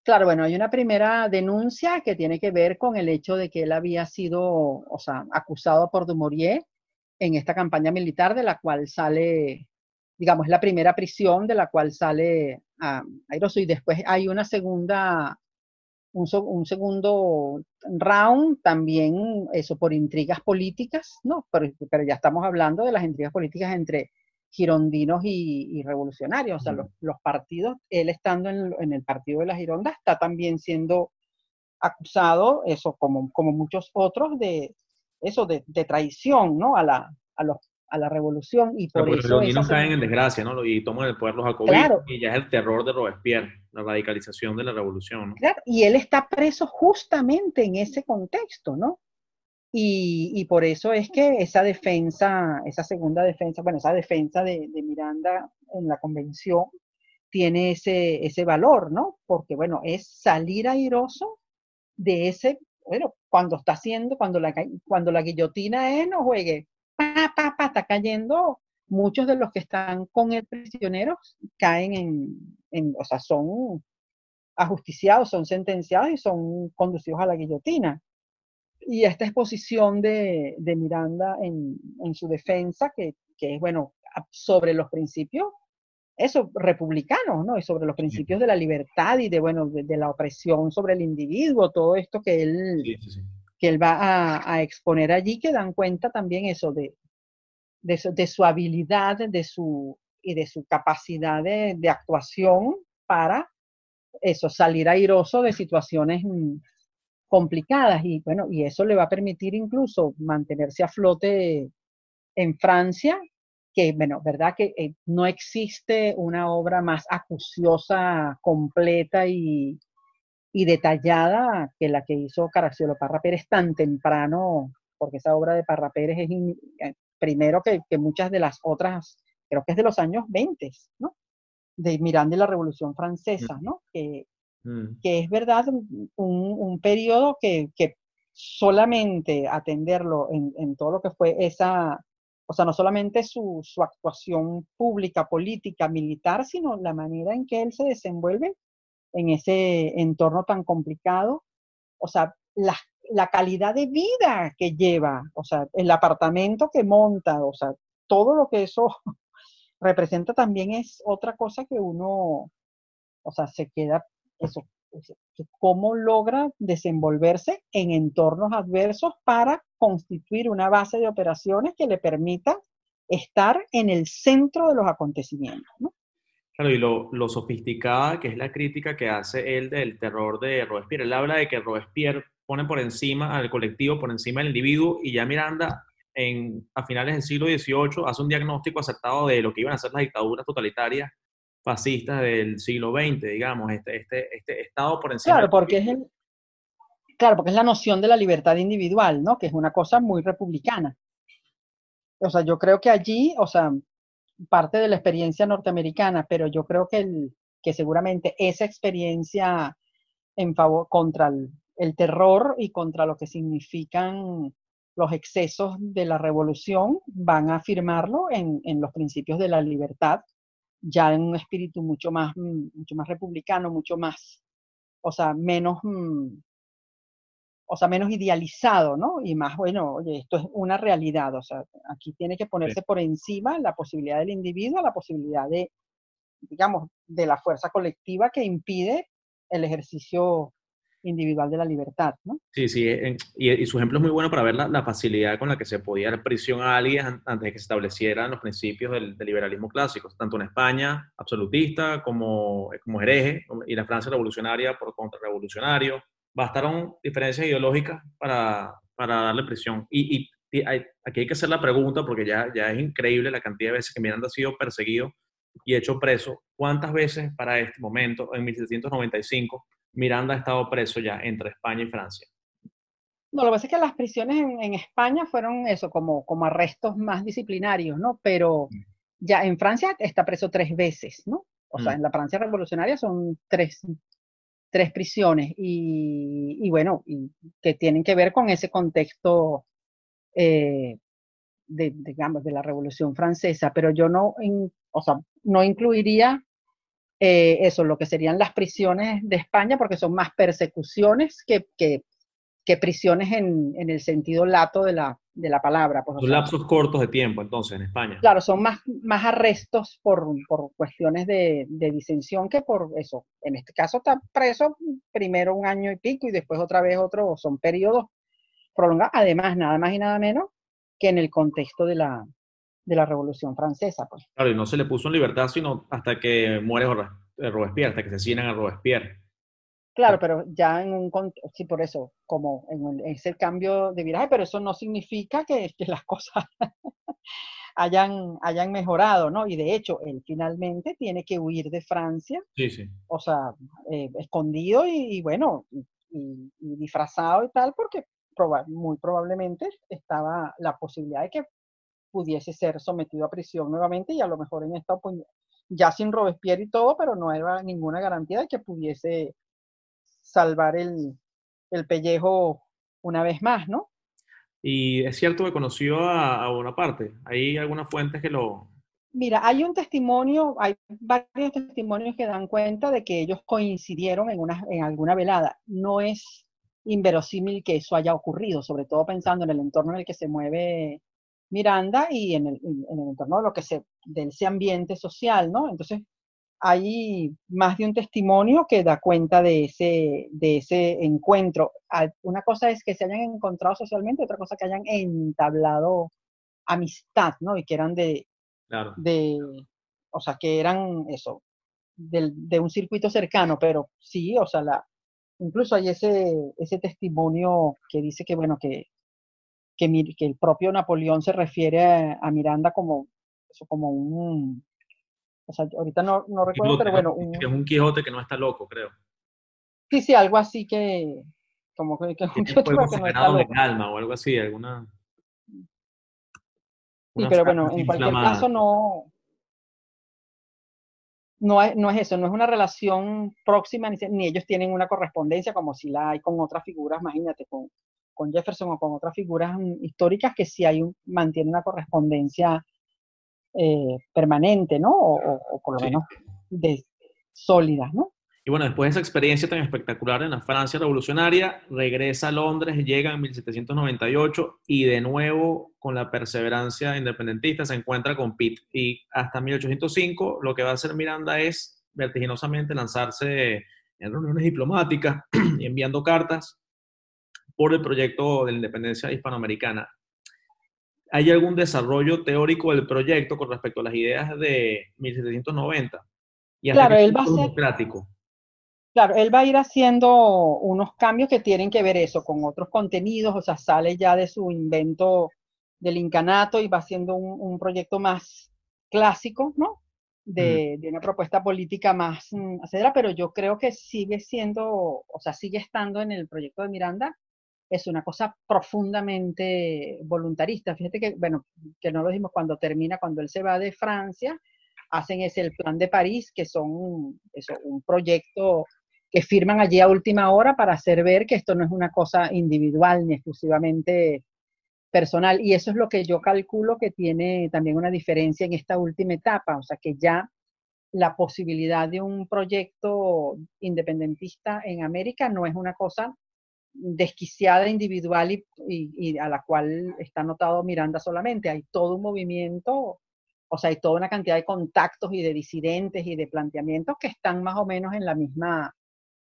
Claro, bueno, hay una primera denuncia que tiene que ver con el hecho de que él había sido, o sea, acusado por Dumouriez en esta campaña militar de la cual sale, digamos, la primera prisión de la cual sale a Airoso y después hay una segunda, un, un, segundo round también, eso por intrigas políticas, ¿no? Pero, pero ya estamos hablando de las intrigas políticas entre girondinos y, revolucionarios, o sea, los, partidos, él estando en, el partido de la Gironda, está también siendo acusado, eso como, como muchos otros, de eso, de, traición, ¿no? A la, a, los, a la revolución y por Los girondinos caen en desgracia, ¿no? Y toman el poder los jacobinos y ya es el terror de Robespierre, la radicalización de la revolución, ¿no? Claro, y él está preso justamente en ese contexto, ¿no? Y, por eso es que esa defensa, esa segunda defensa, bueno, esa defensa de, Miranda en la convención tiene ese, ese valor, ¿no? Porque, bueno, es salir airoso de ese, bueno, cuando está haciendo, cuando la, cuando la guillotina es, no juegue, pa, pa, está cayendo, muchos de los que están con el prisionero caen en, en, o sea, son ajusticiados, son sentenciados y son conducidos a la guillotina. Y esta exposición de, de Miranda en, en, su defensa, que, que, es, bueno, sobre los principios, eso, republicanos, ¿no? Y sobre los principios de la libertad y de, bueno, de, la opresión sobre el individuo, todo esto que él, Que él va a, a, exponer allí, que dan cuenta también eso de, de, su, de su habilidad de su, y de su capacidad de, actuación para eso, salir airoso de situaciones mm, complicadas. Y bueno, y eso le va a permitir incluso mantenerse a flote en Francia, que bueno, verdad que eh, no existe una obra más acuciosa, completa y, y, detallada que la que hizo Caracciolo Parra Pérez tan temprano, porque esa obra de Parra Pérez es eh, primero que, que, muchas de las otras, creo que es de los años 20, ¿no? De Miranda y la Revolución Francesa, ¿no? Que, Mm. que es verdad un, un periodo que, que, solamente atenderlo en, en, todo lo que fue esa, o sea, no solamente su, su, actuación pública, política, militar, sino la manera en que él se desenvuelve en ese entorno tan complicado, o sea, la, la calidad de vida que lleva, o sea, el apartamento que monta, o sea, todo lo que eso <laughs> representa también es otra cosa que uno, o sea, se queda eso, cómo logra desenvolverse en entornos adversos para constituir una base de operaciones que le permita estar en el centro de los acontecimientos. ¿no? Claro, y lo, lo, sofisticada que es la crítica que hace él del terror de Robespierre. Él habla de que Robespierre pone por encima al colectivo, por encima del individuo, y ya Miranda en, a finales del siglo XVIII hace un diagnóstico acertado de lo que iban a ser las dictaduras totalitarias fascistas del siglo XX, digamos, este, este, este Estado por encima. Claro, porque es claro, porque es la noción de la libertad individual, ¿no? Que es una cosa muy republicana. O sea, yo creo que allí, o sea, parte de la experiencia norteamericana, pero yo creo que, el, que seguramente esa experiencia en favor contra el, el terror y contra lo que significan los excesos de la revolución van a afirmarlo en, en los principios de la libertad ya en un espíritu mucho más, mm, mucho más republicano, mucho más, o sea, menos, mm, o sea, menos idealizado, ¿no? Y más, bueno, oye, esto es una realidad, o sea, aquí tiene que ponerse por encima la posibilidad del individuo, la posibilidad de, digamos, de la fuerza colectiva que impide el ejercicio individual de la libertad, ¿no? Sí, sí, y, su ejemplo es muy bueno para ver la, facilidad con la que se podía dar prisión a alguien antes de que se establecieran los principios del, liberalismo clásico, tanto en España, absolutista, como, como hereje, y la Francia revolucionaria por contrarrevolucionario. Bastaron diferencias ideológicas para, para darle prisión. Y, aquí hay que hacer la pregunta, porque ya, ya es increíble la cantidad de veces que Miranda ha sido perseguido y hecho preso. ¿Cuántas veces para este momento, en 1795, Miranda ha estado preso ya entre España y Francia? No, lo que pasa es que las prisiones en, España fueron eso, como, como arrestos más disciplinarios, ¿no? Pero mm. ya en Francia está preso tres veces, ¿no? O sea, mm. en la Francia revolucionaria son tres, tres prisiones y, y, bueno, y que tienen que ver con ese contexto eh, de, digamos, de la Revolución Francesa, pero yo no, o sea, no incluiría eh, eso, lo que serían las prisiones de España, porque son más persecuciones que, que, prisiones en, en, el sentido lato de la, de la palabra. Pues, son lapsos cortos de tiempo, entonces, en España. Claro, son más, más arrestos por, por cuestiones de, de, disensión que por eso. En este caso está preso primero un año y pico y después otra vez otro, son periodos prolongados. Además, nada más y nada menos que en el contexto de la, de la Revolución Francesa. Pues. Claro, y no se le puso en libertad sino hasta que muere eh, Robespierre, hasta que se asesinan a Robespierre. Claro, pero ya en un sí, por eso, como en ese cambio de viraje, pero eso no significa que, que las cosas <laughs> hayan, hayan mejorado, ¿no? Y de hecho, él finalmente tiene que huir de Francia, sí, sí. o sea, eh, escondido y, bueno, y, disfrazado y tal, porque muy probablemente estaba la posibilidad de que pudiese ser sometido a prisión nuevamente y a lo mejor en esta ya sin Robespierre y todo, pero no era ninguna garantía de que pudiese salvar el, el pellejo una vez más, ¿no? Y es cierto que conoció a, a Bonaparte. ¿Hay algunas fuentes que lo...? Mira, hay un testimonio, hay varios testimonios que dan cuenta de que ellos coincidieron en, una, en alguna velada. No es inverosímil que eso haya ocurrido, sobre todo pensando en el entorno en el que se mueve Miranda y en el, en el entorno de, lo que se, de ese ambiente social, ¿no? Entonces, hay más de un testimonio que da cuenta de ese, de ese encuentro. Una cosa es que se hayan encontrado socialmente, otra cosa que hayan entablado amistad, ¿no? Y que eran de, de o sea, que eran eso, de, de, un circuito cercano, pero sí, o sea, la, incluso hay ese, ese testimonio que dice que, bueno, que, que, que el propio Napoleón se refiere a, Miranda como, eso, como un, o sea, ahorita no, no recuerdo, pero bueno. Un, es un Quijote que no está loco, creo. Sí, sí, algo así que, como que, que un Quijote que no está loco. calma o algo así, alguna... Sí, pero bueno, en cualquier caso no, no es, no es eso, no es una relación próxima, ni, ni, ellos tienen una correspondencia como si la hay con otras figuras, imagínate, con, con Jefferson o con otras figuras históricas que sí hay un, mantiene una correspondencia eh, permanente, ¿no? O, por lo menos de, sólida, ¿no? Y bueno, después de esa experiencia tan espectacular en la Francia revolucionaria, regresa a Londres, llega en 1798 y de nuevo con la perseverancia independentista se encuentra con Pitt. Y hasta 1805 lo que va a hacer Miranda es vertiginosamente lanzarse en reuniones diplomáticas <clears throat> y enviando cartas por el proyecto de la independencia hispanoamericana. ¿Hay algún desarrollo teórico del proyecto con respecto a las ideas de 1790? Y claro, él va a ser... Claro, él va a ir haciendo unos cambios que tienen que ver eso con otros contenidos, o sea, sale ya de su invento del incanato y va haciendo un, proyecto más clásico, ¿no? De, una propuesta política más mm, acedera, pero yo creo que sigue siendo, o sea, sigue estando en el proyecto de Miranda, es una cosa profundamente voluntarista. Fíjate que, bueno, que no lo dijimos cuando termina, cuando él se va de Francia, hacen ese el plan de París, que son eso, un proyecto que firman allí a última hora para hacer ver que esto no es una cosa individual ni exclusivamente personal. Y eso es lo que yo calculo que tiene también una diferencia en esta última etapa, o sea que ya la posibilidad de un proyecto independentista en América no es una cosa desquiciada, individual y, y, a la cual está notado Miranda solamente. Hay todo un movimiento, o sea, hay toda una cantidad de contactos y de disidentes y de planteamientos que están más o menos en la misma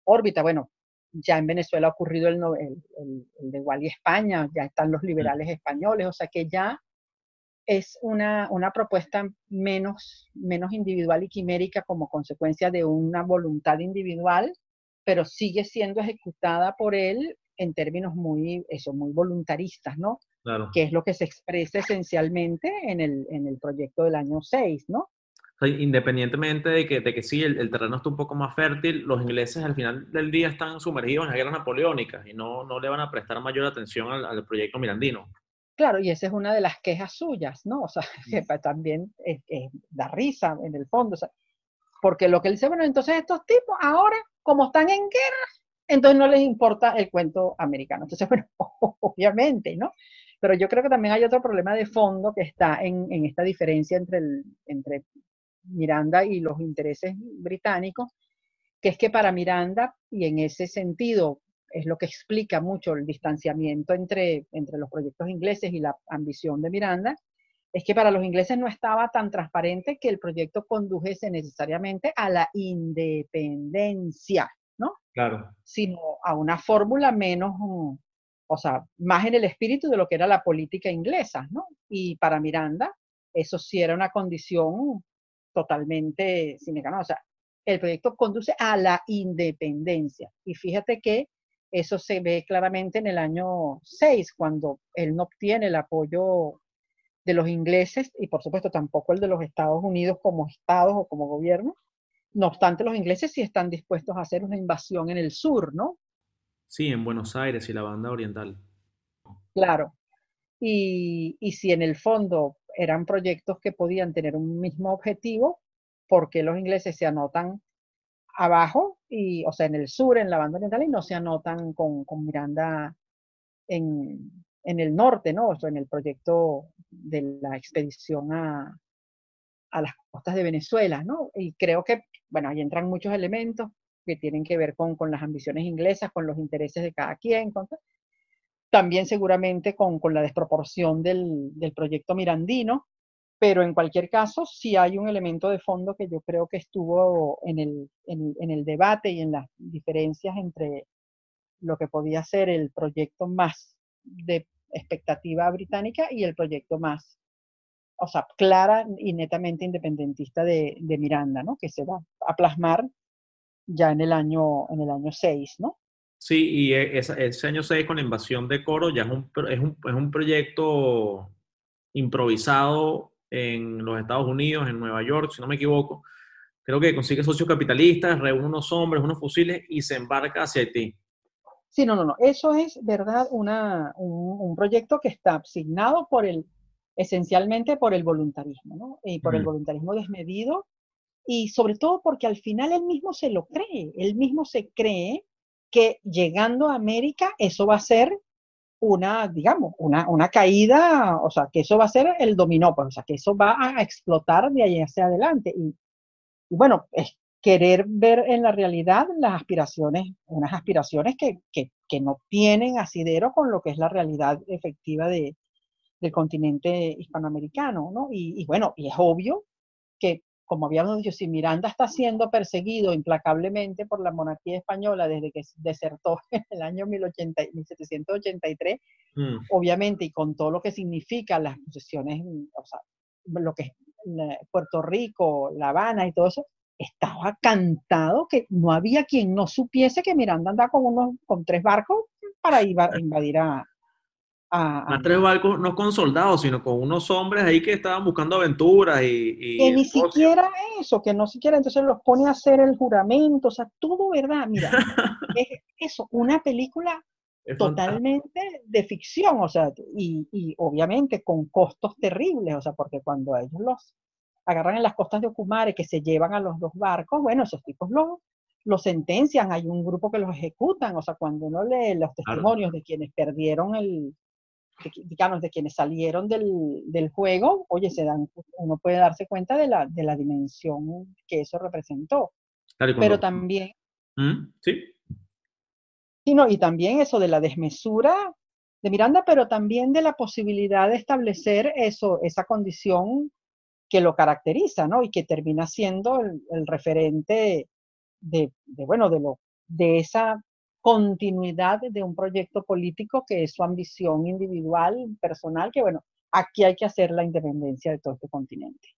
órbita. Bueno, ya en Venezuela ha ocurrido el, el, el, de Wally España, ya están los liberales españoles, o sea que ya es una, una, propuesta menos, menos individual y quimérica como consecuencia de una voluntad individual, pero sigue siendo ejecutada por él en términos muy, eso, muy voluntaristas, ¿no? Claro. Que es lo que se expresa esencialmente en el, en el proyecto del año 6, ¿no? independientemente de que, de que sí, el, terreno está un poco más fértil, los ingleses al final del día están sumergidos en la guerra napoleónica y no, no le van a prestar mayor atención al, proyecto mirandino. Claro, y esa es una de las quejas suyas, ¿no? O sea, <laughs> que también da risa en el fondo, porque lo que él dice, bueno, entonces estos tipos ahora, como están en guerra, entonces no les importa el cuento americano. Entonces, <laughs> bueno, obviamente, ¿no? Pero yo creo que también hay otro problema de fondo que está en, esta diferencia entre, entre Miranda y los intereses británicos, que es que para Miranda, y en ese sentido es lo que explica mucho el distanciamiento entre, entre los proyectos ingleses y la ambición de Miranda, es que para los ingleses no estaba tan transparente que el proyecto condujese necesariamente a la independencia, ¿no? Claro. Sino a una fórmula menos, o sea, más en el espíritu de lo que era la política inglesa, ¿no? Y para Miranda, eso sí era una condición totalmente sin O sea, el proyecto conduce a la independencia. Y fíjate que eso se ve claramente en el año 6, cuando él no obtiene el apoyo de los ingleses y por supuesto tampoco el de los Estados Unidos como estados o como gobierno. No obstante, los ingleses sí están dispuestos a hacer una invasión en el sur, ¿no? Sí, en Buenos Aires y la banda oriental. Claro. Y, y si en el fondo eran proyectos que podían tener un mismo objetivo, porque los ingleses se anotan abajo, y, o sea, en el sur, en la banda oriental, y no se anotan con, Miranda en, el norte, ¿no? O sea, en el proyecto de la expedición a, a las costas de Venezuela, ¿no? Y creo que, bueno, ahí entran muchos elementos que tienen que ver con, con las ambiciones inglesas, con los intereses de cada quien, con, también seguramente con, la desproporción del, proyecto mirandino, pero en cualquier caso sí hay un elemento de fondo que yo creo que estuvo en el, en, el debate y en las diferencias entre lo que podía ser el proyecto más de expectativa británica y el proyecto más, o sea, clara y netamente independentista de, de Miranda, ¿no? Que se va a plasmar ya en el año, en el año 6, ¿no? Sí, y e, ese año 6 con la invasión de Coro ya es un, es un, es un proyecto improvisado en los Estados Unidos, en Nueva York, si no me equivoco. Creo que consigue socios capitalistas, reúne unos hombres, unos fusiles y se embarca hacia Haití. Sí, no, no, no. Eso es, ¿verdad? Una, un, proyecto que está asignado por el, esencialmente por el voluntarismo, ¿no? Y por el voluntarismo desmedido y sobre todo porque al final él mismo se lo cree, él mismo se cree que llegando a América eso va a ser una, digamos, una, una, caída, o sea, que eso va a ser el dominó, pues, o sea, que eso va a explotar de ahí hacia adelante. Y, bueno, es querer ver en la realidad las aspiraciones, unas aspiraciones que, que, que no tienen asidero con lo que es la realidad efectiva de, del continente hispanoamericano, ¿no? Y, y, bueno, y es obvio que como habíamos dicho, si Miranda está siendo perseguido implacablemente por la monarquía española desde que desertó <laughs> en el año 1783, mm. obviamente, y con todo lo que significa las posesiones, o sea, lo que es Puerto Rico, La Habana y todo eso, estaba cantado que no había quien no supiese que Miranda andaba con, unos, con tres barcos para ir a <laughs> invadir a, a, tres barcos, no con soldados, sino con unos hombres ahí que estaban buscando aventuras y... que ni siquiera eso, que no siquiera, entonces los pone a hacer el juramento, o sea, todo verdad, mira, <laughs> es eso, una película totalmente de ficción, o sea, y, y, obviamente con costos terribles, o sea, porque cuando ellos los agarran en las costas de Ocumare, que se llevan a los dos barcos, bueno, esos tipos los, los sentencian, hay un grupo que los ejecutan, o sea, cuando uno lee los testimonios de quienes perdieron el, digamos, de quienes salieron del, del, juego, oye, se dan, uno puede darse cuenta de la, de la dimensión que eso representó. Pero también... ¿Mm? Sí. Y, no, y también eso de la desmesura de Miranda, pero también de la posibilidad de establecer eso, esa condición que lo caracteriza, ¿no? Y que termina siendo el, el referente de, de, bueno, de, lo, de esa continuidad de un proyecto político que es su ambición individual, personal, que bueno, aquí hay que hacer la independencia de todo este continente.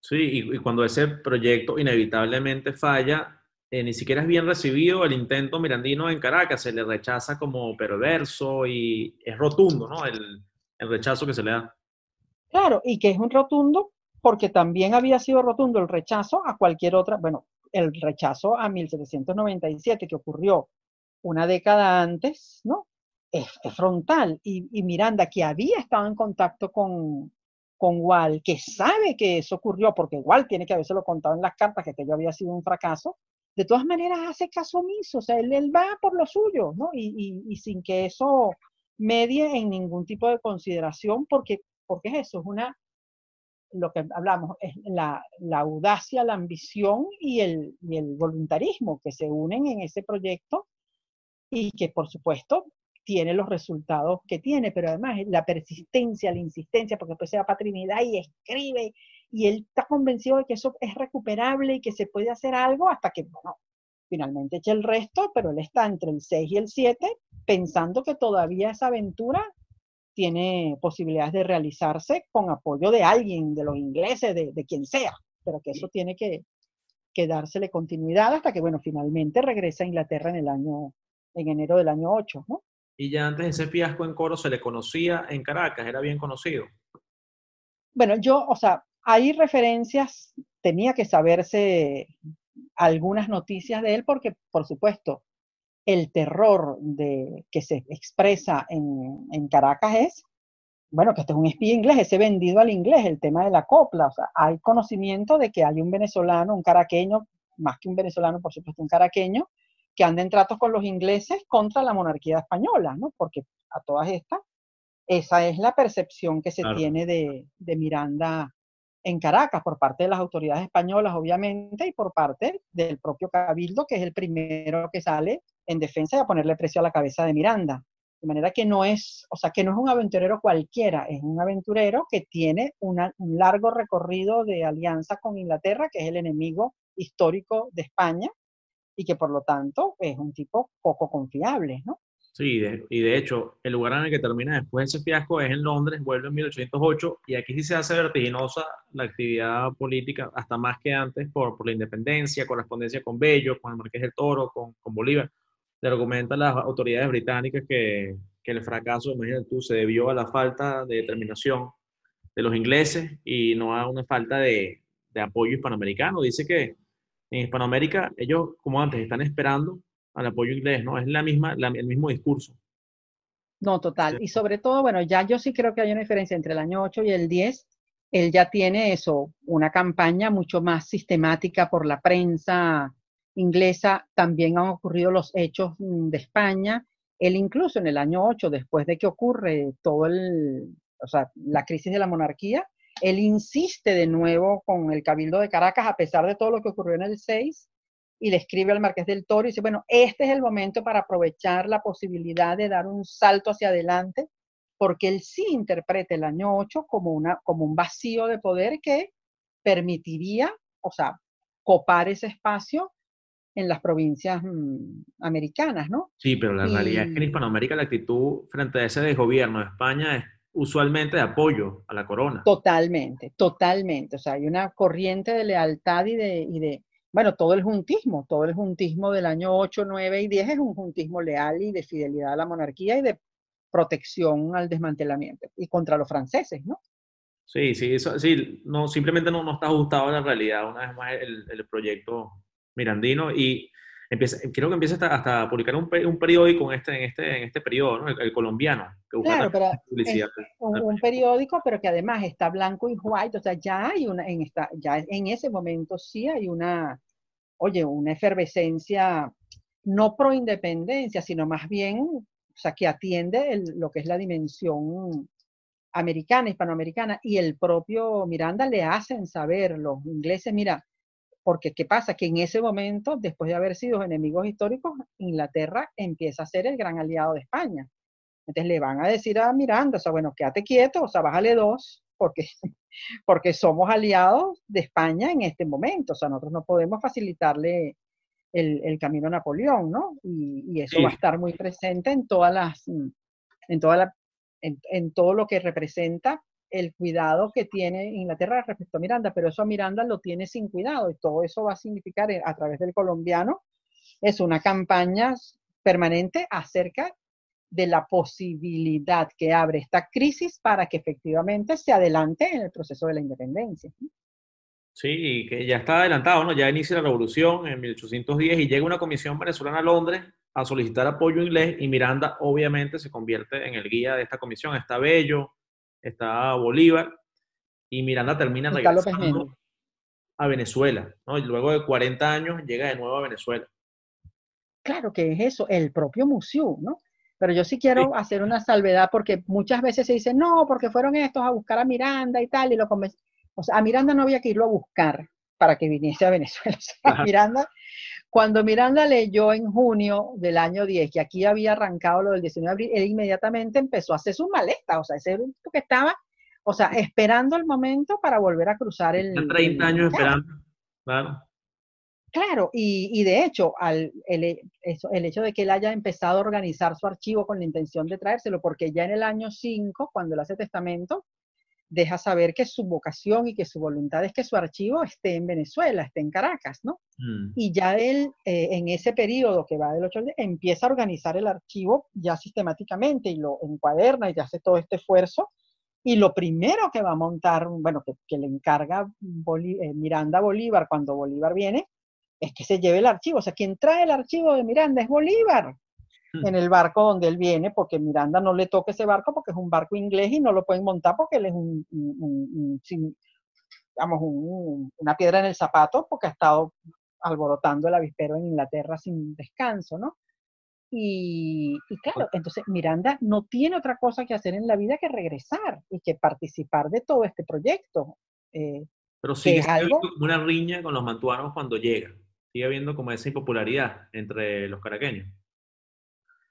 Sí, y, cuando ese proyecto inevitablemente falla, eh, ni siquiera es bien recibido el intento mirandino en Caracas, se le rechaza como perverso y es rotundo, ¿no? El, el rechazo que se le da. Claro, y que es un rotundo porque también había sido rotundo el rechazo a cualquier otra, bueno, el rechazo a 1797 que ocurrió una década antes, ¿no? Es, frontal. Y, Miranda, que había estado en contacto con, con Wall, que sabe que eso ocurrió, porque Wall tiene que lo contado en las cartas que aquello había sido un fracaso, de todas maneras hace caso omiso, o sea, él, va por lo suyo, ¿no? Y, y, sin que eso medie en ningún tipo de consideración, porque, porque es eso, es una, lo que hablamos, es la, audacia, la ambición y el, y el voluntarismo que se unen en ese proyecto y que por supuesto tiene los resultados que tiene, pero además la persistencia, la insistencia, porque después se va para Trinidad y escribe, y él está convencido de que eso es recuperable y que se puede hacer algo hasta que, bueno, finalmente echa el resto, pero él está entre el 6 y el 7 pensando que todavía esa aventura tiene posibilidades de realizarse con apoyo de alguien, de los ingleses, de, de quien sea, pero que eso tiene que, que dársele continuidad hasta que, bueno, finalmente regresa a Inglaterra en el año, en enero del año 8, ¿no? Y ya antes de ese fiasco en Coro se le conocía en Caracas, era bien conocido. Bueno, yo, o sea, hay referencias, tenía que saberse algunas noticias de él porque, por supuesto, el terror de, que se expresa en, en Caracas es, bueno, que este es un espía inglés, ese vendido al inglés, el tema de la copla, o sea, hay conocimiento de que hay un venezolano, un caraqueño, más que un venezolano, por supuesto, un caraqueño, que anda en tratos con los ingleses contra la monarquía española, ¿no? Porque a todas estas, esa es la percepción que se tiene de, de, Miranda en Caracas por parte de las autoridades españolas, obviamente, y por parte del propio Cabildo, que es el primero que sale en defensa de ponerle precio a la cabeza de Miranda. De manera que no es, o sea, que no es un aventurero cualquiera, es un aventurero que tiene un largo recorrido de alianza con Inglaterra, que es el enemigo histórico de España, y que por lo tanto es un tipo poco confiable, ¿no? Sí, y de hecho, el lugar en el que termina después ese fiasco es en Londres, vuelve en 1808, y aquí sí se hace vertiginosa la actividad política, hasta más que antes, por, por la independencia, correspondencia con Bello, con el Marqués del Toro, con, con Bolívar. Le argumentan las autoridades británicas que, que el fracaso, imagínate tú, se debió a la falta de determinación de los ingleses y no a una falta de, de apoyo hispanoamericano. Dice que en Hispanoamérica, ellos, como antes, están esperando al apoyo inglés, ¿no? Es la misma, el mismo discurso. No, total. Y sobre todo, bueno, ya yo sí creo que hay una diferencia entre el año 8 y el 10. Él ya tiene eso, una campaña mucho más sistemática por la prensa inglesa. También han ocurrido los hechos mm, de España. Él incluso en el año 8, después de que ocurre todo el, o sea, la crisis de la monarquía, él insiste de nuevo con el Cabildo de Caracas, a pesar de todo lo que ocurrió en el 6, y le escribe al Marqués del Toro y dice, bueno, este es el momento para aprovechar la posibilidad de dar un salto hacia adelante, porque él sí interpreta el año 8 como, una, como un vacío de poder que permitiría, o sea, copar ese espacio en las provincias mm, americanas, ¿no? Sí, pero la realidad es que en Hispanoamérica la actitud frente a ese desgobierno de España es usualmente de apoyo a la corona. Totalmente, totalmente. O sea, hay una corriente de lealtad y de, y de, bueno, todo el juntismo, todo el juntismo del año 8, 9 y 10 es un juntismo leal y de fidelidad a la monarquía y de protección al desmantelamiento y contra los franceses, ¿no? Sí, sí, eso, sí, no, simplemente no, no está ajustado a la realidad, una vez más, el, el proyecto mirandino y empieza, creo que empieza hasta, a publicar un, un, periódico en este, en este, en este periodo, ¿no? el, colombiano. Que claro, pero publicidad. un, periódico, pero que además está blanco y white, o sea, ya hay una, en esta, ya en ese momento sí hay una, oye, una efervescencia, no pro independencia, sino más bien, o sea, que atiende lo que es la dimensión americana, hispanoamericana, y el propio Miranda le hacen saber los ingleses, mira, porque ¿qué pasa? Que en ese momento, después de haber sido enemigos históricos, Inglaterra empieza a ser el gran aliado de España. Entonces le van a decir a Miranda, o sea, bueno, quédate quieto, o sea, bájale dos, porque, <laughs> porque somos aliados de España en este momento, o sea, nosotros no podemos facilitarle el, el camino a Napoleón, ¿no? Y, y eso va a estar muy presente en todas las, en toda la, en, en todo lo que representa el cuidado que tiene Inglaterra respecto a Miranda, pero eso a Miranda lo tiene sin cuidado y todo eso va a significar eh, a través del colombiano es una campaña permanente acerca de la posibilidad que abre esta crisis para que efectivamente se adelante en el proceso de la independencia. Sí, que ya está adelantado, ¿no? Ya inicia la revolución en 1810 y llega una comisión venezolana a Londres a solicitar apoyo inglés y Miranda obviamente se convierte en el guía de esta comisión. Está Bello, está Bolívar y Miranda termina regresando a Venezuela, ¿no? Y luego de 40 años llega de nuevo a Venezuela. Claro que es eso, el propio museo, ¿no? Pero yo sí quiero hacer una salvedad porque muchas veces se dice, no, porque fueron estos a buscar a Miranda y tal, y lo O sea, a Miranda no había que irlo a buscar para que viniese a Venezuela. <laughs> O sea, Miranda, cuando Miranda leyó en junio del año 10 que aquí había arrancado lo del 19 de abril, él inmediatamente empezó a hacer sus maletas, o sea, ese grupo que estaba, o sea, esperando el momento para volver a cruzar el... 30 años esperando, claro. Claro, y, de hecho, al, el, el, hecho de que él haya empezado a organizar su archivo con la intención de traérselo, porque ya en el año 5, cuando él hace testamento, deja saber que su vocación y que su voluntad es que su archivo esté en Venezuela, esté en Caracas, ¿no? Mm. Y ya él, eh, en ese periodo que va del 8 al empieza a organizar el archivo ya sistemáticamente y lo encuaderna y hace todo este esfuerzo. Y lo primero que va a montar, bueno, que, le encarga eh, Miranda Bolívar cuando Bolívar viene, es que se lleve el archivo. O sea, quien trae el archivo de Miranda es Bolívar. En el barco donde él viene, porque Miranda no le toca ese barco porque es un barco inglés y no lo pueden montar porque él es un, digamos, una piedra en el zapato porque ha estado alborotando el avispero en Inglaterra sin descanso, ¿no? Y, claro, entonces Miranda no tiene otra cosa que hacer en la vida que regresar y que participar de todo este proyecto. Eh, Pero sigue algo... una riña con los mantuanos cuando llega sigue habiendo como esa impopularidad entre los caraqueños?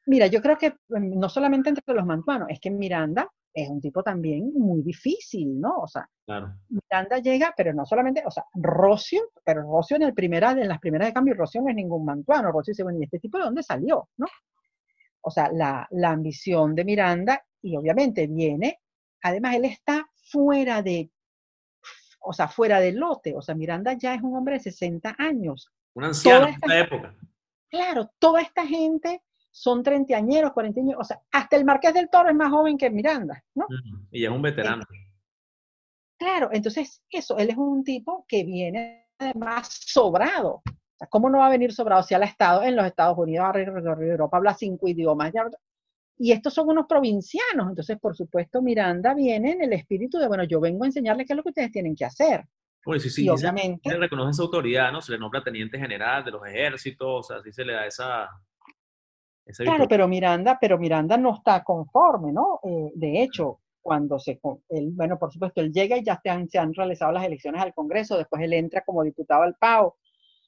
Mira, yo creo que em, no solamente entre los mantuanos, es que Miranda es un tipo también muy difícil, ¿no? O sea, Miranda llega, pero no solamente, o sea, Rocio, pero Rocio en, el primera, en las primeras de cambio, Rocio no es ningún mantuano, Rocio dice, bueno, ¿y este tipo de dónde salió, no? O sea, la, la ambición de Miranda, y obviamente viene, además él está fuera de, o sea, fuera del lote, o sea, Miranda ya es un hombre de 60 años, un anciano en esta época. Claro, toda esta gente son treintañeros, cuarentañeros, o sea, hasta el Marqués del Toro es más joven que Miranda, ¿no? Y ya es un veterano. claro, entonces eso, él es un tipo que viene además sobrado. O sea, ¿Cómo no va a venir sobrado si él ha estado en los Estados Unidos, a Europa, habla cinco idiomas? y estos son unos provincianos, entonces por supuesto Miranda viene en el espíritu de, bueno, yo vengo a enseñarles qué es lo que ustedes tienen que hacer. Bueno, sí, sí, y obviamente. Se reconoce esa autoridad, ¿no? Se le nombra teniente general de los ejércitos, o sea, así se le da esa. Claro, pero Miranda, pero Miranda no está conforme, ¿no? Eh, de hecho, cuando se. Él, bueno, por supuesto, él llega y ya se han, se han realizado las elecciones al Congreso, después él entra como diputado al PAO,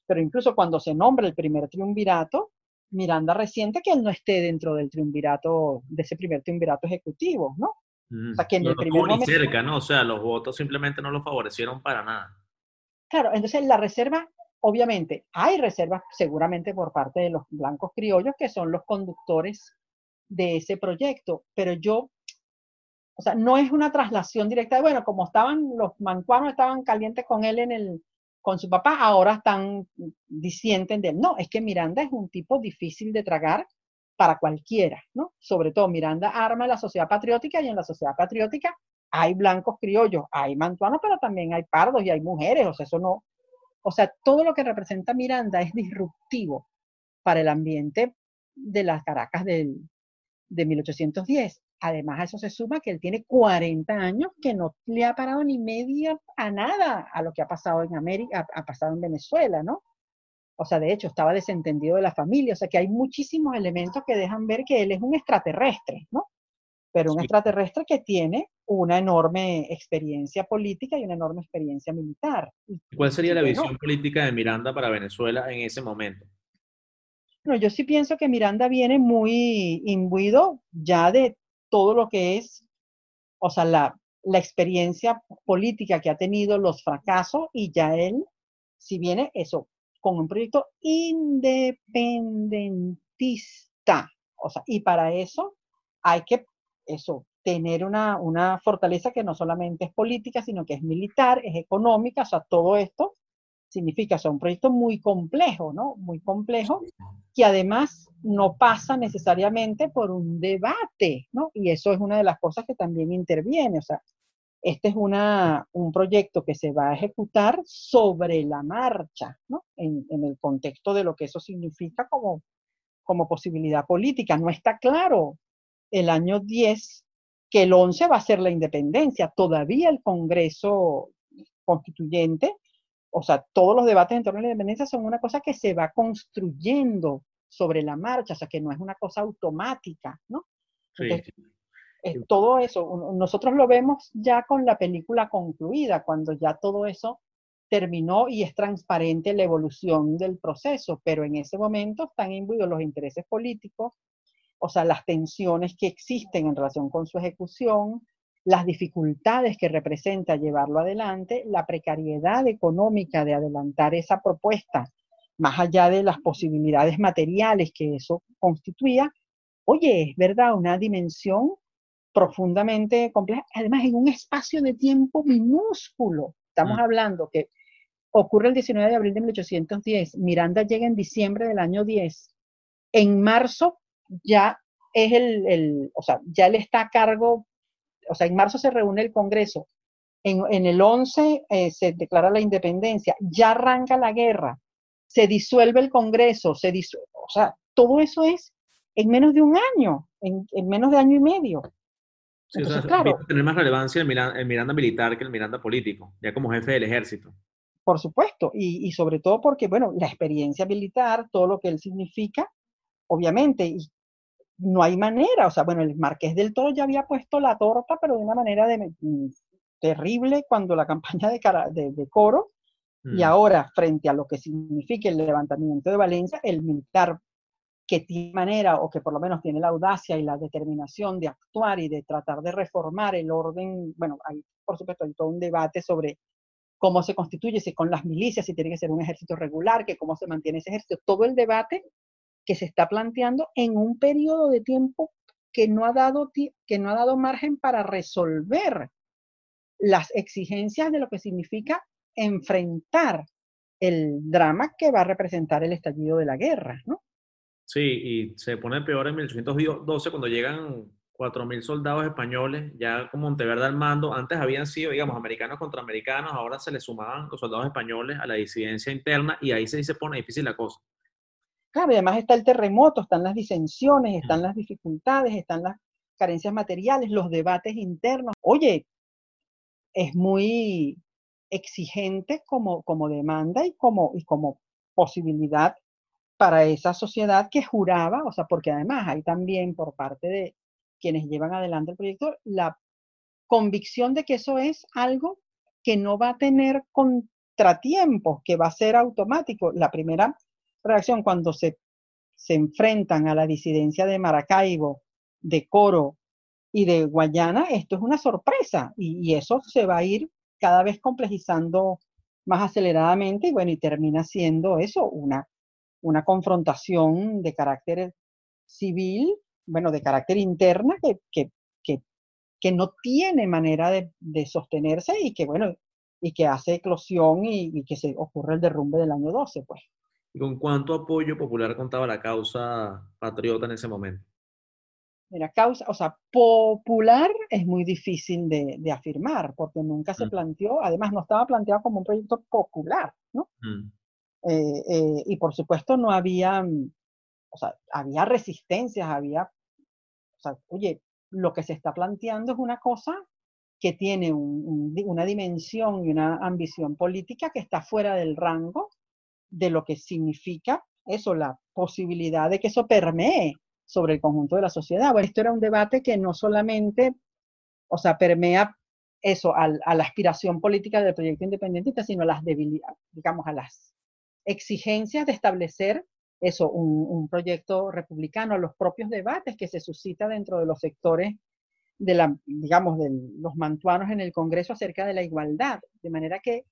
pero incluso cuando se nombra el primer triunvirato, Miranda resiente que él no esté dentro del triunvirato, de ese primer triunvirato ejecutivo, ¿no? O sea, que en el primer momento... cerca, ¿no? O sea, los votos simplemente no lo favorecieron para nada. Claro, entonces la reserva, obviamente, hay reservas seguramente por parte de los blancos criollos que son los conductores de ese proyecto, pero yo, o sea, no es una traslación directa de, bueno, como estaban, los mancuanos estaban calientes con él en el, con su papá, ahora están, disienten de él. No, es que Miranda es un tipo difícil de tragar para cualquiera, ¿no? Sobre todo Miranda arma la sociedad patriótica y en la sociedad patriótica hay blancos criollos, hay mantuanos, pero también hay pardos y hay mujeres, o sea, eso no, o sea, todo lo que representa Miranda es disruptivo para el ambiente de las Caracas del, de 1810. Además, a eso se suma que él tiene 40 años que no le ha parado ni media a nada a lo que ha pasado en América, ha pasado en Venezuela, ¿no? O sea, de hecho, estaba desentendido de la familia. O sea, que hay muchísimos elementos que dejan ver que él es un extraterrestre, ¿no? Pero un extraterrestre que tiene una enorme experiencia política y una enorme experiencia militar. ¿Cuál sería la visión política de Miranda para Venezuela en ese momento? Bueno, yo sí pienso que Miranda viene muy imbuido ya de todo lo que es, o sea, la, la experiencia política que ha tenido, los fracasos, y ya él, si viene eso, con un proyecto independentista. O sea, y para eso hay que eso, tener una, fortaleza que no solamente es política, sino que es militar, es económica, o sea, todo esto, significa, o sea, un proyecto muy complejo, ¿no? Muy complejo, que además no pasa necesariamente por un debate, ¿no? Y eso es una de las cosas que también interviene, o sea, este es una, un proyecto que se va a ejecutar sobre la marcha, ¿no? En, en el contexto de lo que eso significa como, como posibilidad política. No está claro el año 10 que el 11 va a ser la independencia. Todavía el Congreso constituyente o sea, todos los debates en torno a la independencia son una cosa que se va construyendo sobre la marcha, o sea, que no es una cosa automática, ¿no? todo eso, nosotros lo vemos ya con la película concluida, cuando ya todo eso terminó y es transparente la evolución del proceso, pero en ese momento están imbuidos los intereses políticos, o sea, las tensiones que existen en relación con su ejecución, las dificultades que representa llevarlo adelante, la precariedad económica de adelantar esa propuesta, más allá de las posibilidades materiales que eso constituía, oye, es verdad, una dimensión profundamente compleja, además en un espacio de tiempo minúsculo. Estamos mm. hablando que ocurre el 19 de abril de 1810, Miranda llega en diciembre del año 10, en marzo ya es el, el o sea, ya le está a cargo o sea, en marzo se reúne el Congreso, en, el 11 eh, se declara la independencia, ya arranca la guerra, se disuelve el Congreso, se disuelve, o sea, todo eso es en menos de un año, en, menos de año y medio. Sí, o sea, claro, tener más relevancia el Miranda, militar que el Miranda político, ya como jefe del ejército. Por supuesto, y, y, sobre todo porque, bueno, la experiencia militar, todo lo que él significa, obviamente, y no hay manera, o sea, bueno, el Marqués del Toro ya había puesto la torta, pero de una manera de, mm, terrible cuando la campaña de, de, Coro, y mm. ahora frente a lo que significa el levantamiento de Valencia, el militar que tiene manera o que por lo menos tiene la audacia y la determinación de actuar y de tratar de reformar el orden, bueno, hay por supuesto hay todo un debate sobre cómo se constituye, si con las milicias, si tiene que ser un ejército regular, que cómo se mantiene ese ejército, todo el debate que se está planteando en un periodo de tiempo que no ha dado, que no ha dado margen para resolver las exigencias de lo que significa enfrentar el drama que va a representar el estallido de la guerra, ¿no? Sí, y se pone peor en 1812 cuando llegan 4.000 soldados españoles, ya con Monteverde al mando. Antes habían sido, digamos, americanos contra americanos, ahora se le sumaban los soldados españoles a la disidencia interna y ahí se, se pone difícil la cosa. Claro, además está el terremoto, están las disensiones, están las dificultades, están las carencias materiales, los debates internos. Oye, es muy exigente como, como demanda y como, y como posibilidad para esa sociedad que juraba, o sea, porque además hay también por parte de quienes llevan adelante el proyecto la convicción de que eso es algo que no va a tener contratiempos, que va a ser automático. La primera reacción cuando se, se enfrentan a la disidencia de Maracaibo, de Coro y de Guayana, esto es una sorpresa y, eso se va a ir cada vez complejizando más aceleradamente y bueno, y termina siendo eso, una, una confrontación de carácter civil, bueno, de carácter interna que, que, que, que no tiene manera de, sostenerse y que, bueno, y que hace eclosión y, y, que se ocurre el derrumbe del año 12, pues. ¿Y con cuánto apoyo popular contaba la causa patriota en ese momento? Mira, causa, o sea, popular es muy difícil de, afirmar, porque nunca se mm. planteó, además no estaba planteado como un proyecto popular, ¿no? Mm. Eh, eh, y por supuesto no había, mm, o sea, había resistencias, había, o sea, oye, lo que se está planteando es una cosa que tiene una dimensión y una ambición política que está fuera del rango de lo que significa eso, la posibilidad de que eso permee sobre el conjunto de la sociedad. Bueno, esto era un debate que no solamente, o sea, permea eso, a la aspiración política del proyecto independentista, sino a las debilidades, digamos, a las exigencias de establecer eso, un, un, proyecto republicano, a los propios debates que se suscita dentro de los sectores de la, digamos, de los mantuanos en el Congreso acerca de la igualdad, de manera que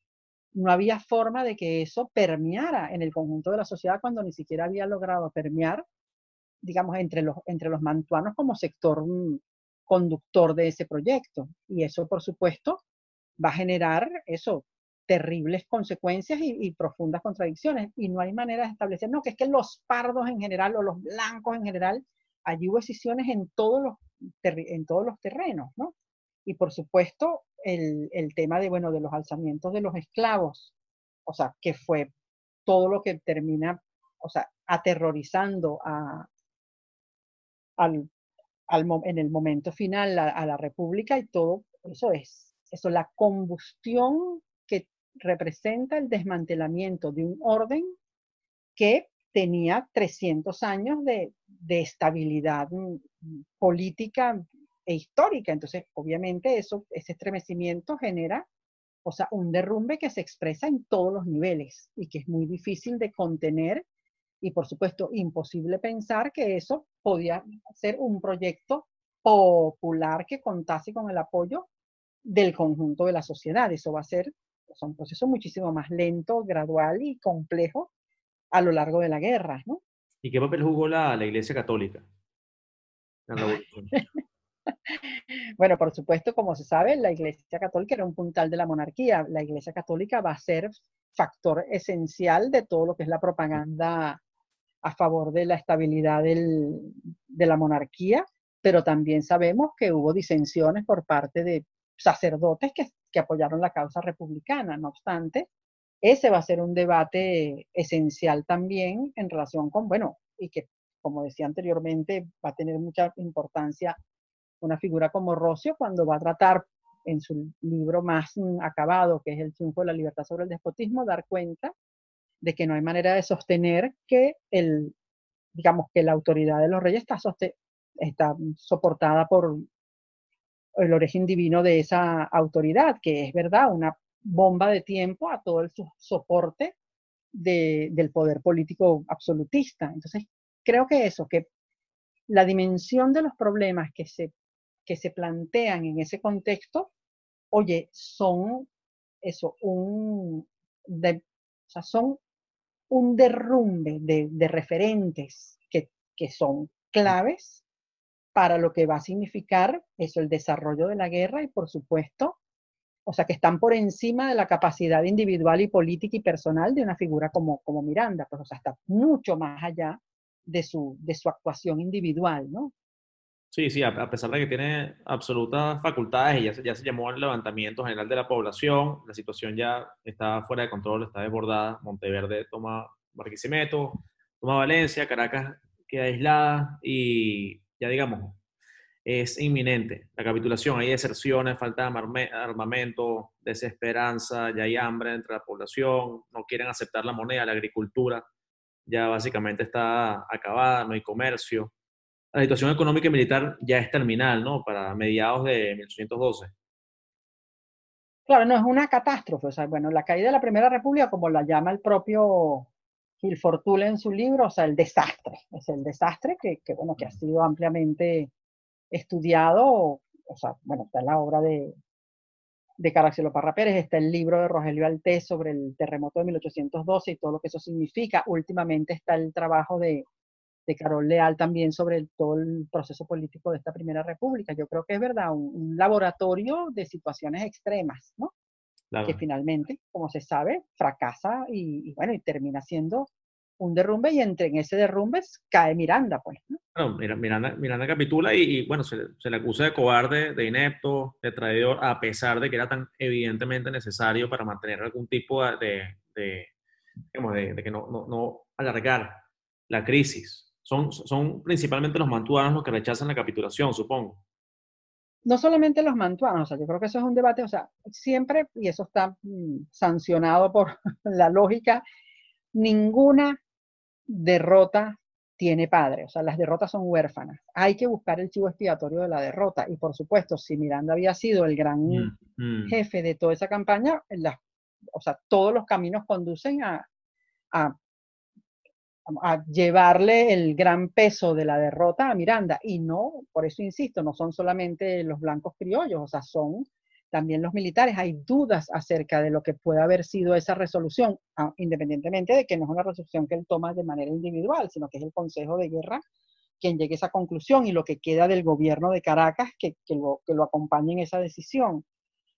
no había forma de que eso permeara en el conjunto de la sociedad cuando ni siquiera había logrado permear, digamos, entre los, entre los mantuanos como sector mm, conductor de ese proyecto. Y eso, por supuesto, va a generar eso, terribles consecuencias y, profundas contradicciones. Y no hay manera de establecer, no, que es que los pardos en general o los blancos en general, allí hubo decisiones en todos los, en todos los terrenos, ¿no? Y por supuesto, el, tema de, bueno, de los alzamientos de los esclavos, o sea, que fue todo lo que termina, o sea, aterrorizando a, al, al, en el momento final a, a la República y todo eso es, eso, la combustión que representa el desmantelamiento de un orden que tenía 300 años de, de estabilidad mm, política e histórica. Entonces, obviamente, eso, ese estremecimiento genera, o sea, un derrumbe que se expresa en todos los niveles y que es muy difícil de contener y, por supuesto, imposible pensar que eso podía ser un proyecto popular que contase con el apoyo del conjunto de la sociedad. Eso va a ser pues, un proceso muchísimo más lento, gradual y complejo a lo largo de la guerra. ¿no? ¿Y qué papel jugó la, la Iglesia Católica? Bueno, por supuesto, como se sabe, la Iglesia Católica era un puntal de la monarquía. La Iglesia Católica va a ser factor esencial de todo lo que es la propaganda a favor de la estabilidad de la monarquía, pero también sabemos que hubo disensiones por parte de sacerdotes que apoyaron la causa republicana. No obstante, ese va a ser un debate esencial también en relación con, bueno, y que, como decía anteriormente, va a tener mucha importancia una figura como Rocio cuando va a tratar en su libro más acabado, que es El triunfo de la libertad sobre el despotismo, dar cuenta de que no hay manera de sostener que el, digamos, que la autoridad de los reyes está, está soportada por el origen divino de esa autoridad, que es verdad, una bomba de tiempo a todo el soporte del poder político absolutista. Entonces, creo que eso, que la dimensión de los problemas que se, que se plantean en ese contexto, oye, son eso, un, de, o sea, son un derrumbe de, de referentes que, que son claves para lo que va a significar eso, el desarrollo de la guerra y por supuesto, o sea, que están por encima de la capacidad individual y política y personal de una figura como, como Miranda, pues, o sea, está mucho más allá de su, de su actuación individual, ¿no? Sí, sí, a, pesar de que tiene absolutas facultades ya se, ya se llamó al levantamiento general de la población, la situación ya está fuera de control, está desbordada, Monteverde toma Barquisimeto, toma Valencia, Caracas queda aislada y ya digamos, es inminente. La capitulación, hay deserciones, falta de armamento, desesperanza, ya hay hambre entre la población, no quieren aceptar la moneda, la agricultura ya básicamente está acabada, no hay comercio. La situación económica y militar ya es terminal, ¿no? Para mediados de 1812. Claro, no es una catástrofe. O sea, bueno, la caída de la Primera República, como la llama el propio Gil Fortule en su libro, o sea, el desastre, es el desastre que, que, bueno, que ha sido ampliamente estudiado, o sea, bueno, está en la obra de, de Caracciolo Parra Pérez, está el libro de Rogelio Altés sobre el terremoto de 1812 y todo lo que eso significa. Últimamente está el trabajo de, de Carol Leal también sobre todo el proceso político de esta Primera República. Yo creo que es verdad, un laboratorio de situaciones extremas, ¿no? que finalmente, como se sabe, fracasa y, bueno, y termina siendo un derrumbe y entre en ese derrumbe cae Miranda, pues. ¿no? Miranda, Miranda capitula y, bueno, se, se, le acusa de cobarde, de inepto, de traidor, a pesar de que era tan evidentemente necesario para mantener algún tipo de, de, digamos, de, de que no, no, no, alargar la crisis. Son, son principalmente los mantuanos los que rechazan la capitulación, supongo no solamente los mantuanos, o sea, yo creo que eso es un debate, o sea, siempre, y eso está mm, sancionado por <laughs> la lógica, ninguna derrota tiene padre, o sea, las derrotas son huérfanas. Hay que buscar el chivo expiatorio de la derrota. Y por supuesto, si Miranda había sido el gran mm, mm. jefe de toda esa campaña, o sea, todos los caminos conducen a, a a llevarle el gran peso de la derrota a Miranda. Y no, por eso insisto, no son solamente los blancos criollos, o sea, son también los militares. Hay dudas acerca de lo que puede haber sido esa resolución, ah, independientemente de que no es una resolución que él toma de manera individual, sino que es el Consejo de Guerra quien llegue a esa conclusión y lo que queda del gobierno de Caracas que, que, lo, que lo acompañe en esa decisión.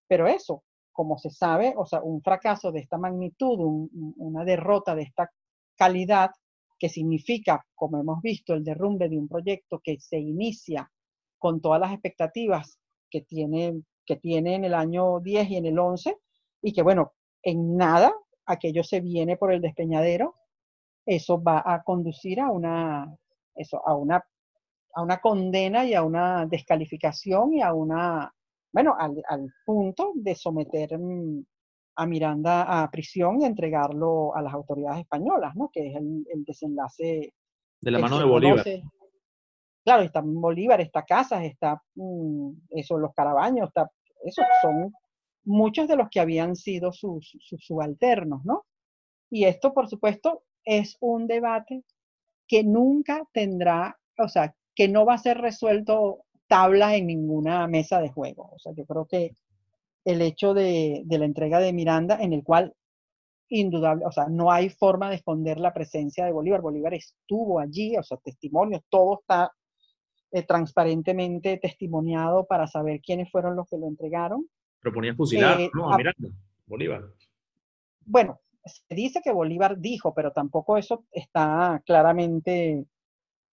Pero eso, como se sabe, o sea, un fracaso de esta magnitud, una derrota de esta calidad, que significa, como hemos visto, el derrumbe de un proyecto que se inicia con todas las expectativas que tiene, que tiene en el año 10 y en el 11, y que bueno, en nada aquello se viene por el despeñadero, eso va a conducir a una, eso, a una, a una condena y a una descalificación y a una, bueno, al, al punto de someter mm, a Miranda a prisión y entregarlo a las autoridades españolas, ¿no? Que es el, el desenlace. De la mano de Bolívar. Claro, está Bolívar, está Casas, está mm, eso, los Carabaños, está, eso son muchos de los que habían sido sus, subalternos, ¿no? Y esto, por supuesto, es un debate que nunca tendrá, o sea, que no va a ser resuelto tablas en ninguna mesa de juego. O sea, yo creo que el hecho de, la entrega de Miranda, en el cual indudable, o sea, no hay forma de esconder la presencia de Bolívar. Bolívar estuvo allí, o sea, testimonios, todo está eh, transparentemente testimoniado para saber quiénes fueron los que lo entregaron. Proponía fusilar, eh, ¿no? A Miranda, Bolívar. Bueno, se dice que Bolívar dijo, pero tampoco eso está claramente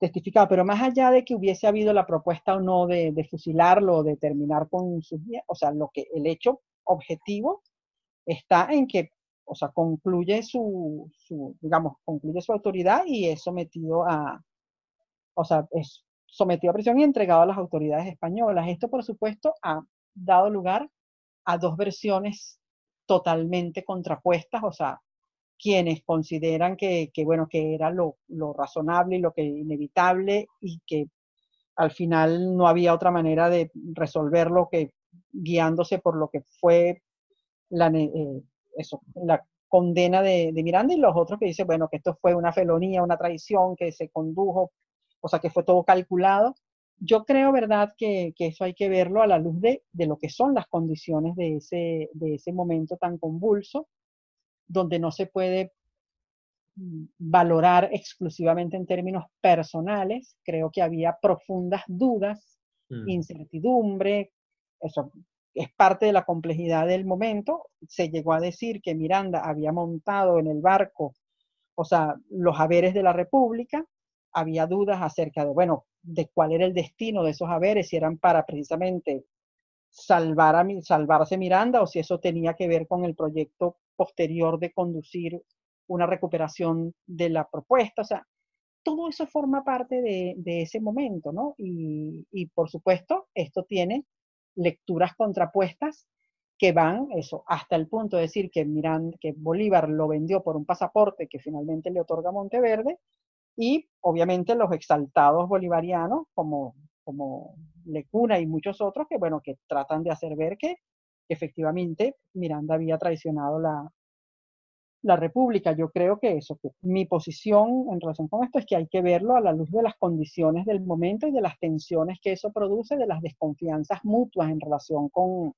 testificado. Pero más allá de que hubiese habido la propuesta o no de, fusilarlo o de terminar con sus o sea, lo que el hecho objetivo está en que, o sea, concluye su, su, digamos, concluye su autoridad y es sometido a, o sea, es sometido a prisión y entregado a las autoridades españolas. Esto, por supuesto, ha dado lugar a dos versiones totalmente contrapuestas, o sea, quienes consideran que, bueno, que era lo, razonable y lo que inevitable y que al final no había otra manera de resolverlo que guiándose por lo que fue la, eh, condena de, de, Miranda y los otros que dicen, bueno, que esto fue una felonía, una traición, que se condujo, o sea, que fue todo calculado yo creo, ¿verdad?, que, eso hay que verlo a la luz de, lo que son las condiciones de ese, de ese momento tan convulso, donde no se puede valorar exclusivamente en términos personales. Creo que había profundas dudas, mm. incertidumbre, eso es parte de la complejidad del momento. Se llegó a decir que Miranda había montado en el barco, o sea, los haberes de la República, había dudas acerca de, bueno, de cuál era el destino de esos haberes, si eran para precisamente salvar a, salvarse Miranda o si eso tenía que ver con el proyecto posterior de conducir una recuperación de la propuesta. O sea, todo eso forma parte de, ese momento, ¿no? Y, por supuesto, esto tiene lecturas contrapuestas que van eso hasta el punto de decir que Miranda, que Bolívar lo vendió por un pasaporte que finalmente le otorga Monteverde y obviamente los exaltados bolivarianos como, como Lecuna y muchos otros que, bueno, que tratan de hacer ver que efectivamente Miranda había traicionado la, la República. Yo creo que eso, que mi posición en relación con esto es que hay que verlo a la luz de las condiciones del momento y de las tensiones que eso produce, de las desconfianzas mutuas en relación con,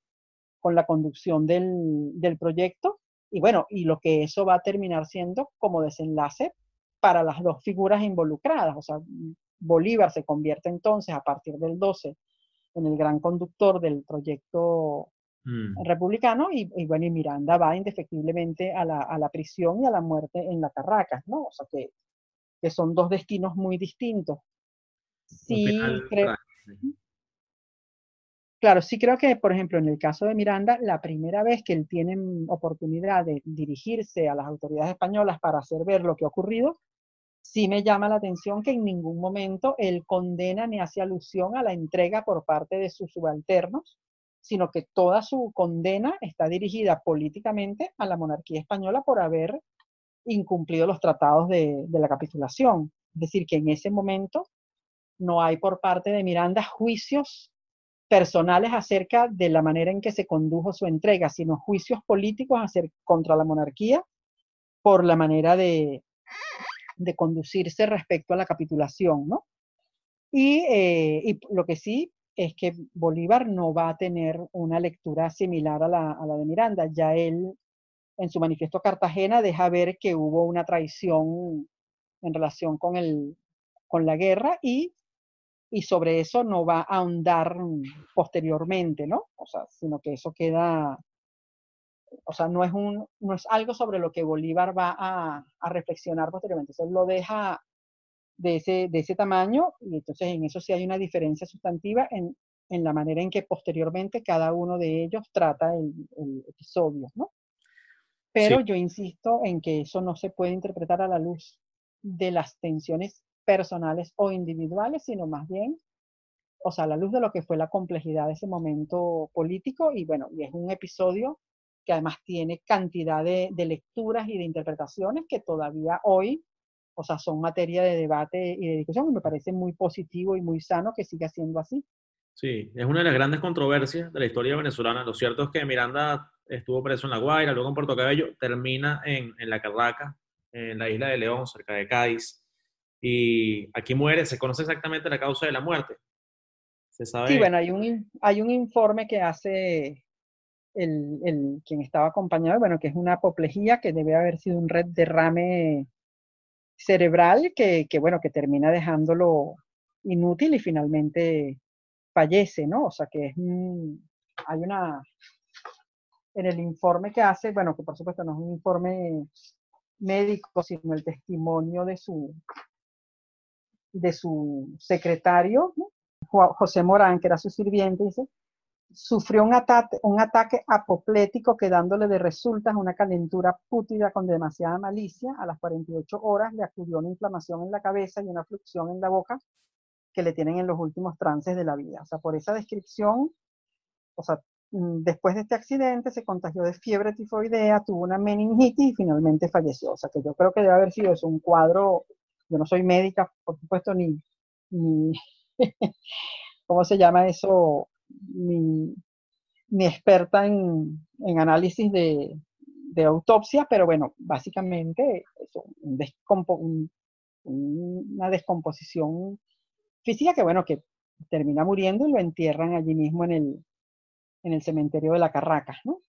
con la conducción del, del proyecto. Y bueno, y lo que eso va a terminar siendo como desenlace para las dos figuras involucradas. O sea, Bolívar se convierte entonces a partir del 12 en el gran conductor del proyecto mm. republicano y, bueno, y Miranda va indefectiblemente a la, a la, prisión y a la muerte en la Carracas, ¿no? O sea, que, que son dos destinos muy distintos. Sí, creo... Claro, sí creo que, por ejemplo, en el caso de Miranda, la primera vez que él tiene oportunidad de dirigirse a las autoridades españolas para hacer ver lo que ha ocurrido, sí me llama la atención que en ningún momento él condena ni hace alusión a la entrega por parte de sus subalternos, sino que toda su condena está dirigida políticamente a la monarquía española por haber incumplido los tratados de, la capitulación. Es decir, que en ese momento no hay por parte de Miranda juicios personales acerca de la manera en que se condujo su entrega, sino juicios políticos contra la monarquía por la manera de, conducirse respecto a la capitulación, ¿no? Eh, y, lo que sí es que Bolívar no va a tener una lectura similar a la, de Miranda. Ya él, en su manifiesto Cartagena, deja ver que hubo una traición en relación con, el, con la guerra y, y sobre eso no va a ahondar posteriormente, ¿no? O sea, sino que eso queda, o sea, no es, un, no es algo sobre lo que Bolívar va a, reflexionar posteriormente. Entonces, lo deja de ese, de ese tamaño y entonces en eso sí hay una diferencia sustantiva en, en la manera en que posteriormente cada uno de ellos trata el, el episodio, ¿no? Pero yo insisto en que eso no se puede interpretar a la luz de las tensiones personales o individuales, sino más bien, o sea, a la luz de lo que fue la complejidad de ese momento político y bueno, y es un episodio que además tiene cantidad de, de lecturas y de interpretaciones que todavía hoy, o sea, son materia de debate y de discusión y me parece muy positivo y muy sano que siga siendo así. Sí, es una de las grandes controversias de la historia venezolana. Lo cierto es que Miranda estuvo preso en La Guaira, luego en Puerto Cabello, termina en, en La Carraca, en la isla de León, cerca de Cádiz, y aquí muere. ¿Se conoce exactamente la causa de la muerte? ¿Se sabe? Sí, bueno, hay un, hay un informe que hace el, el, quien estaba acompañado, bueno, que es una apoplejía que debe haber sido un red derrame cerebral que, bueno, que termina dejándolo inútil y finalmente fallece, ¿no? O sea que es hay una, en el informe que hace, bueno, que por supuesto no es un informe médico, sino el testimonio de su, de su secretario, ¿no? José Morán, que era su sirviente, dice, sufrió un, ataque, un ataque apoplético quedándole de resultas una calentura pútida con demasiada malicia. A las 48 horas le acudió una inflamación en la cabeza y una fluxión en la boca que le tienen en los últimos trances de la vida. O sea, por esa descripción, o sea, mm, después de este accidente se contagió de fiebre tifoidea, tuvo una meningitis y finalmente falleció. O sea, que yo creo que debe haber sido eso, un cuadro, yo no soy médica, por supuesto, ni, ni <laughs> ¿cómo se llama eso? Ni, ni experta en, en análisis de, de, autopsia, pero bueno, básicamente eso, un descompo, un, una descomposición física que, bueno, que termina muriendo y lo entierran allí mismo en el, en el cementerio de la Carracas, ¿no?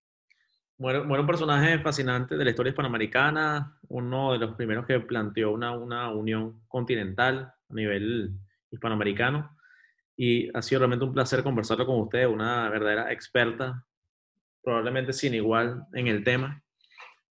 Muere, muere, un personaje fascinante de la historia hispanoamericana, uno de los primeros que planteó una, una unión continental a nivel hispanoamericano. Y ha sido realmente un placer conversarlo con usted, una verdadera experta, probablemente sin igual en el tema.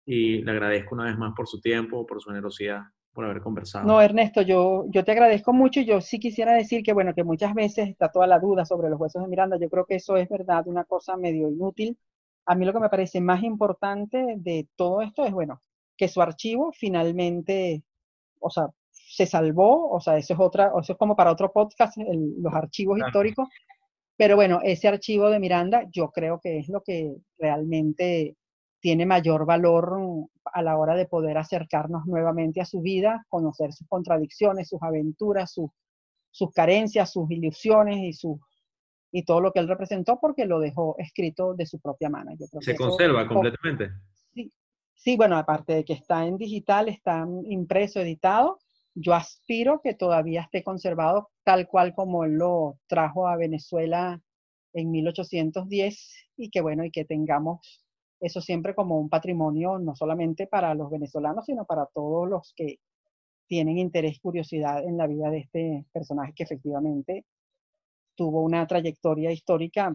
Y le agradezco una vez más por su tiempo, por su generosidad por haber conversado. No, Ernesto, yo, yo te agradezco mucho y yo sí quisiera decir que, bueno, que muchas veces está toda la duda sobre los huesos de Miranda. Yo creo que eso es verdad, una cosa medio inútil. A mí lo que me parece más importante de todo esto es, bueno, que su archivo finalmente, o sea, se salvó, o sea, eso es otra, eso es como para otro podcast, los archivos históricos. Pero bueno, ese archivo de Miranda yo creo que es lo que realmente tiene mayor valor a la hora de poder acercarnos nuevamente a su vida, conocer sus contradicciones, sus aventuras, sus carencias, sus ilusiones y, su, y todo lo que él representó porque lo dejó escrito de su propia mano. ¿Se conserva completamente? Sí, sí, bueno, aparte de que está en digital, está impreso, editado, yo aspiro que todavía esté conservado tal cual como él lo trajo a Venezuela en 1810 y que bueno, y que tengamos eso siempre como un patrimonio no solamente para los venezolanos, sino para todos los que tienen interés, curiosidad en la vida de este personaje que efectivamente tuvo una trayectoria histórica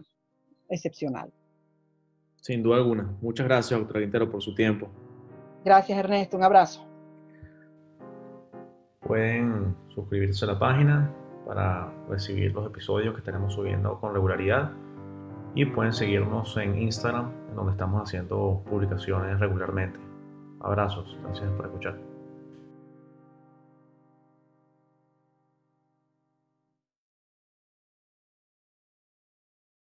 excepcional. Sin duda alguna. Muchas gracias, doctor Quintero, por su tiempo. Gracias, Ernesto. Un abrazo. Pueden suscribirse a la página para recibir los episodios que estaremos subiendo con regularidad y pueden seguirnos en Instagram, donde estamos haciendo publicaciones regularmente. Abrazos, gracias por escuchar.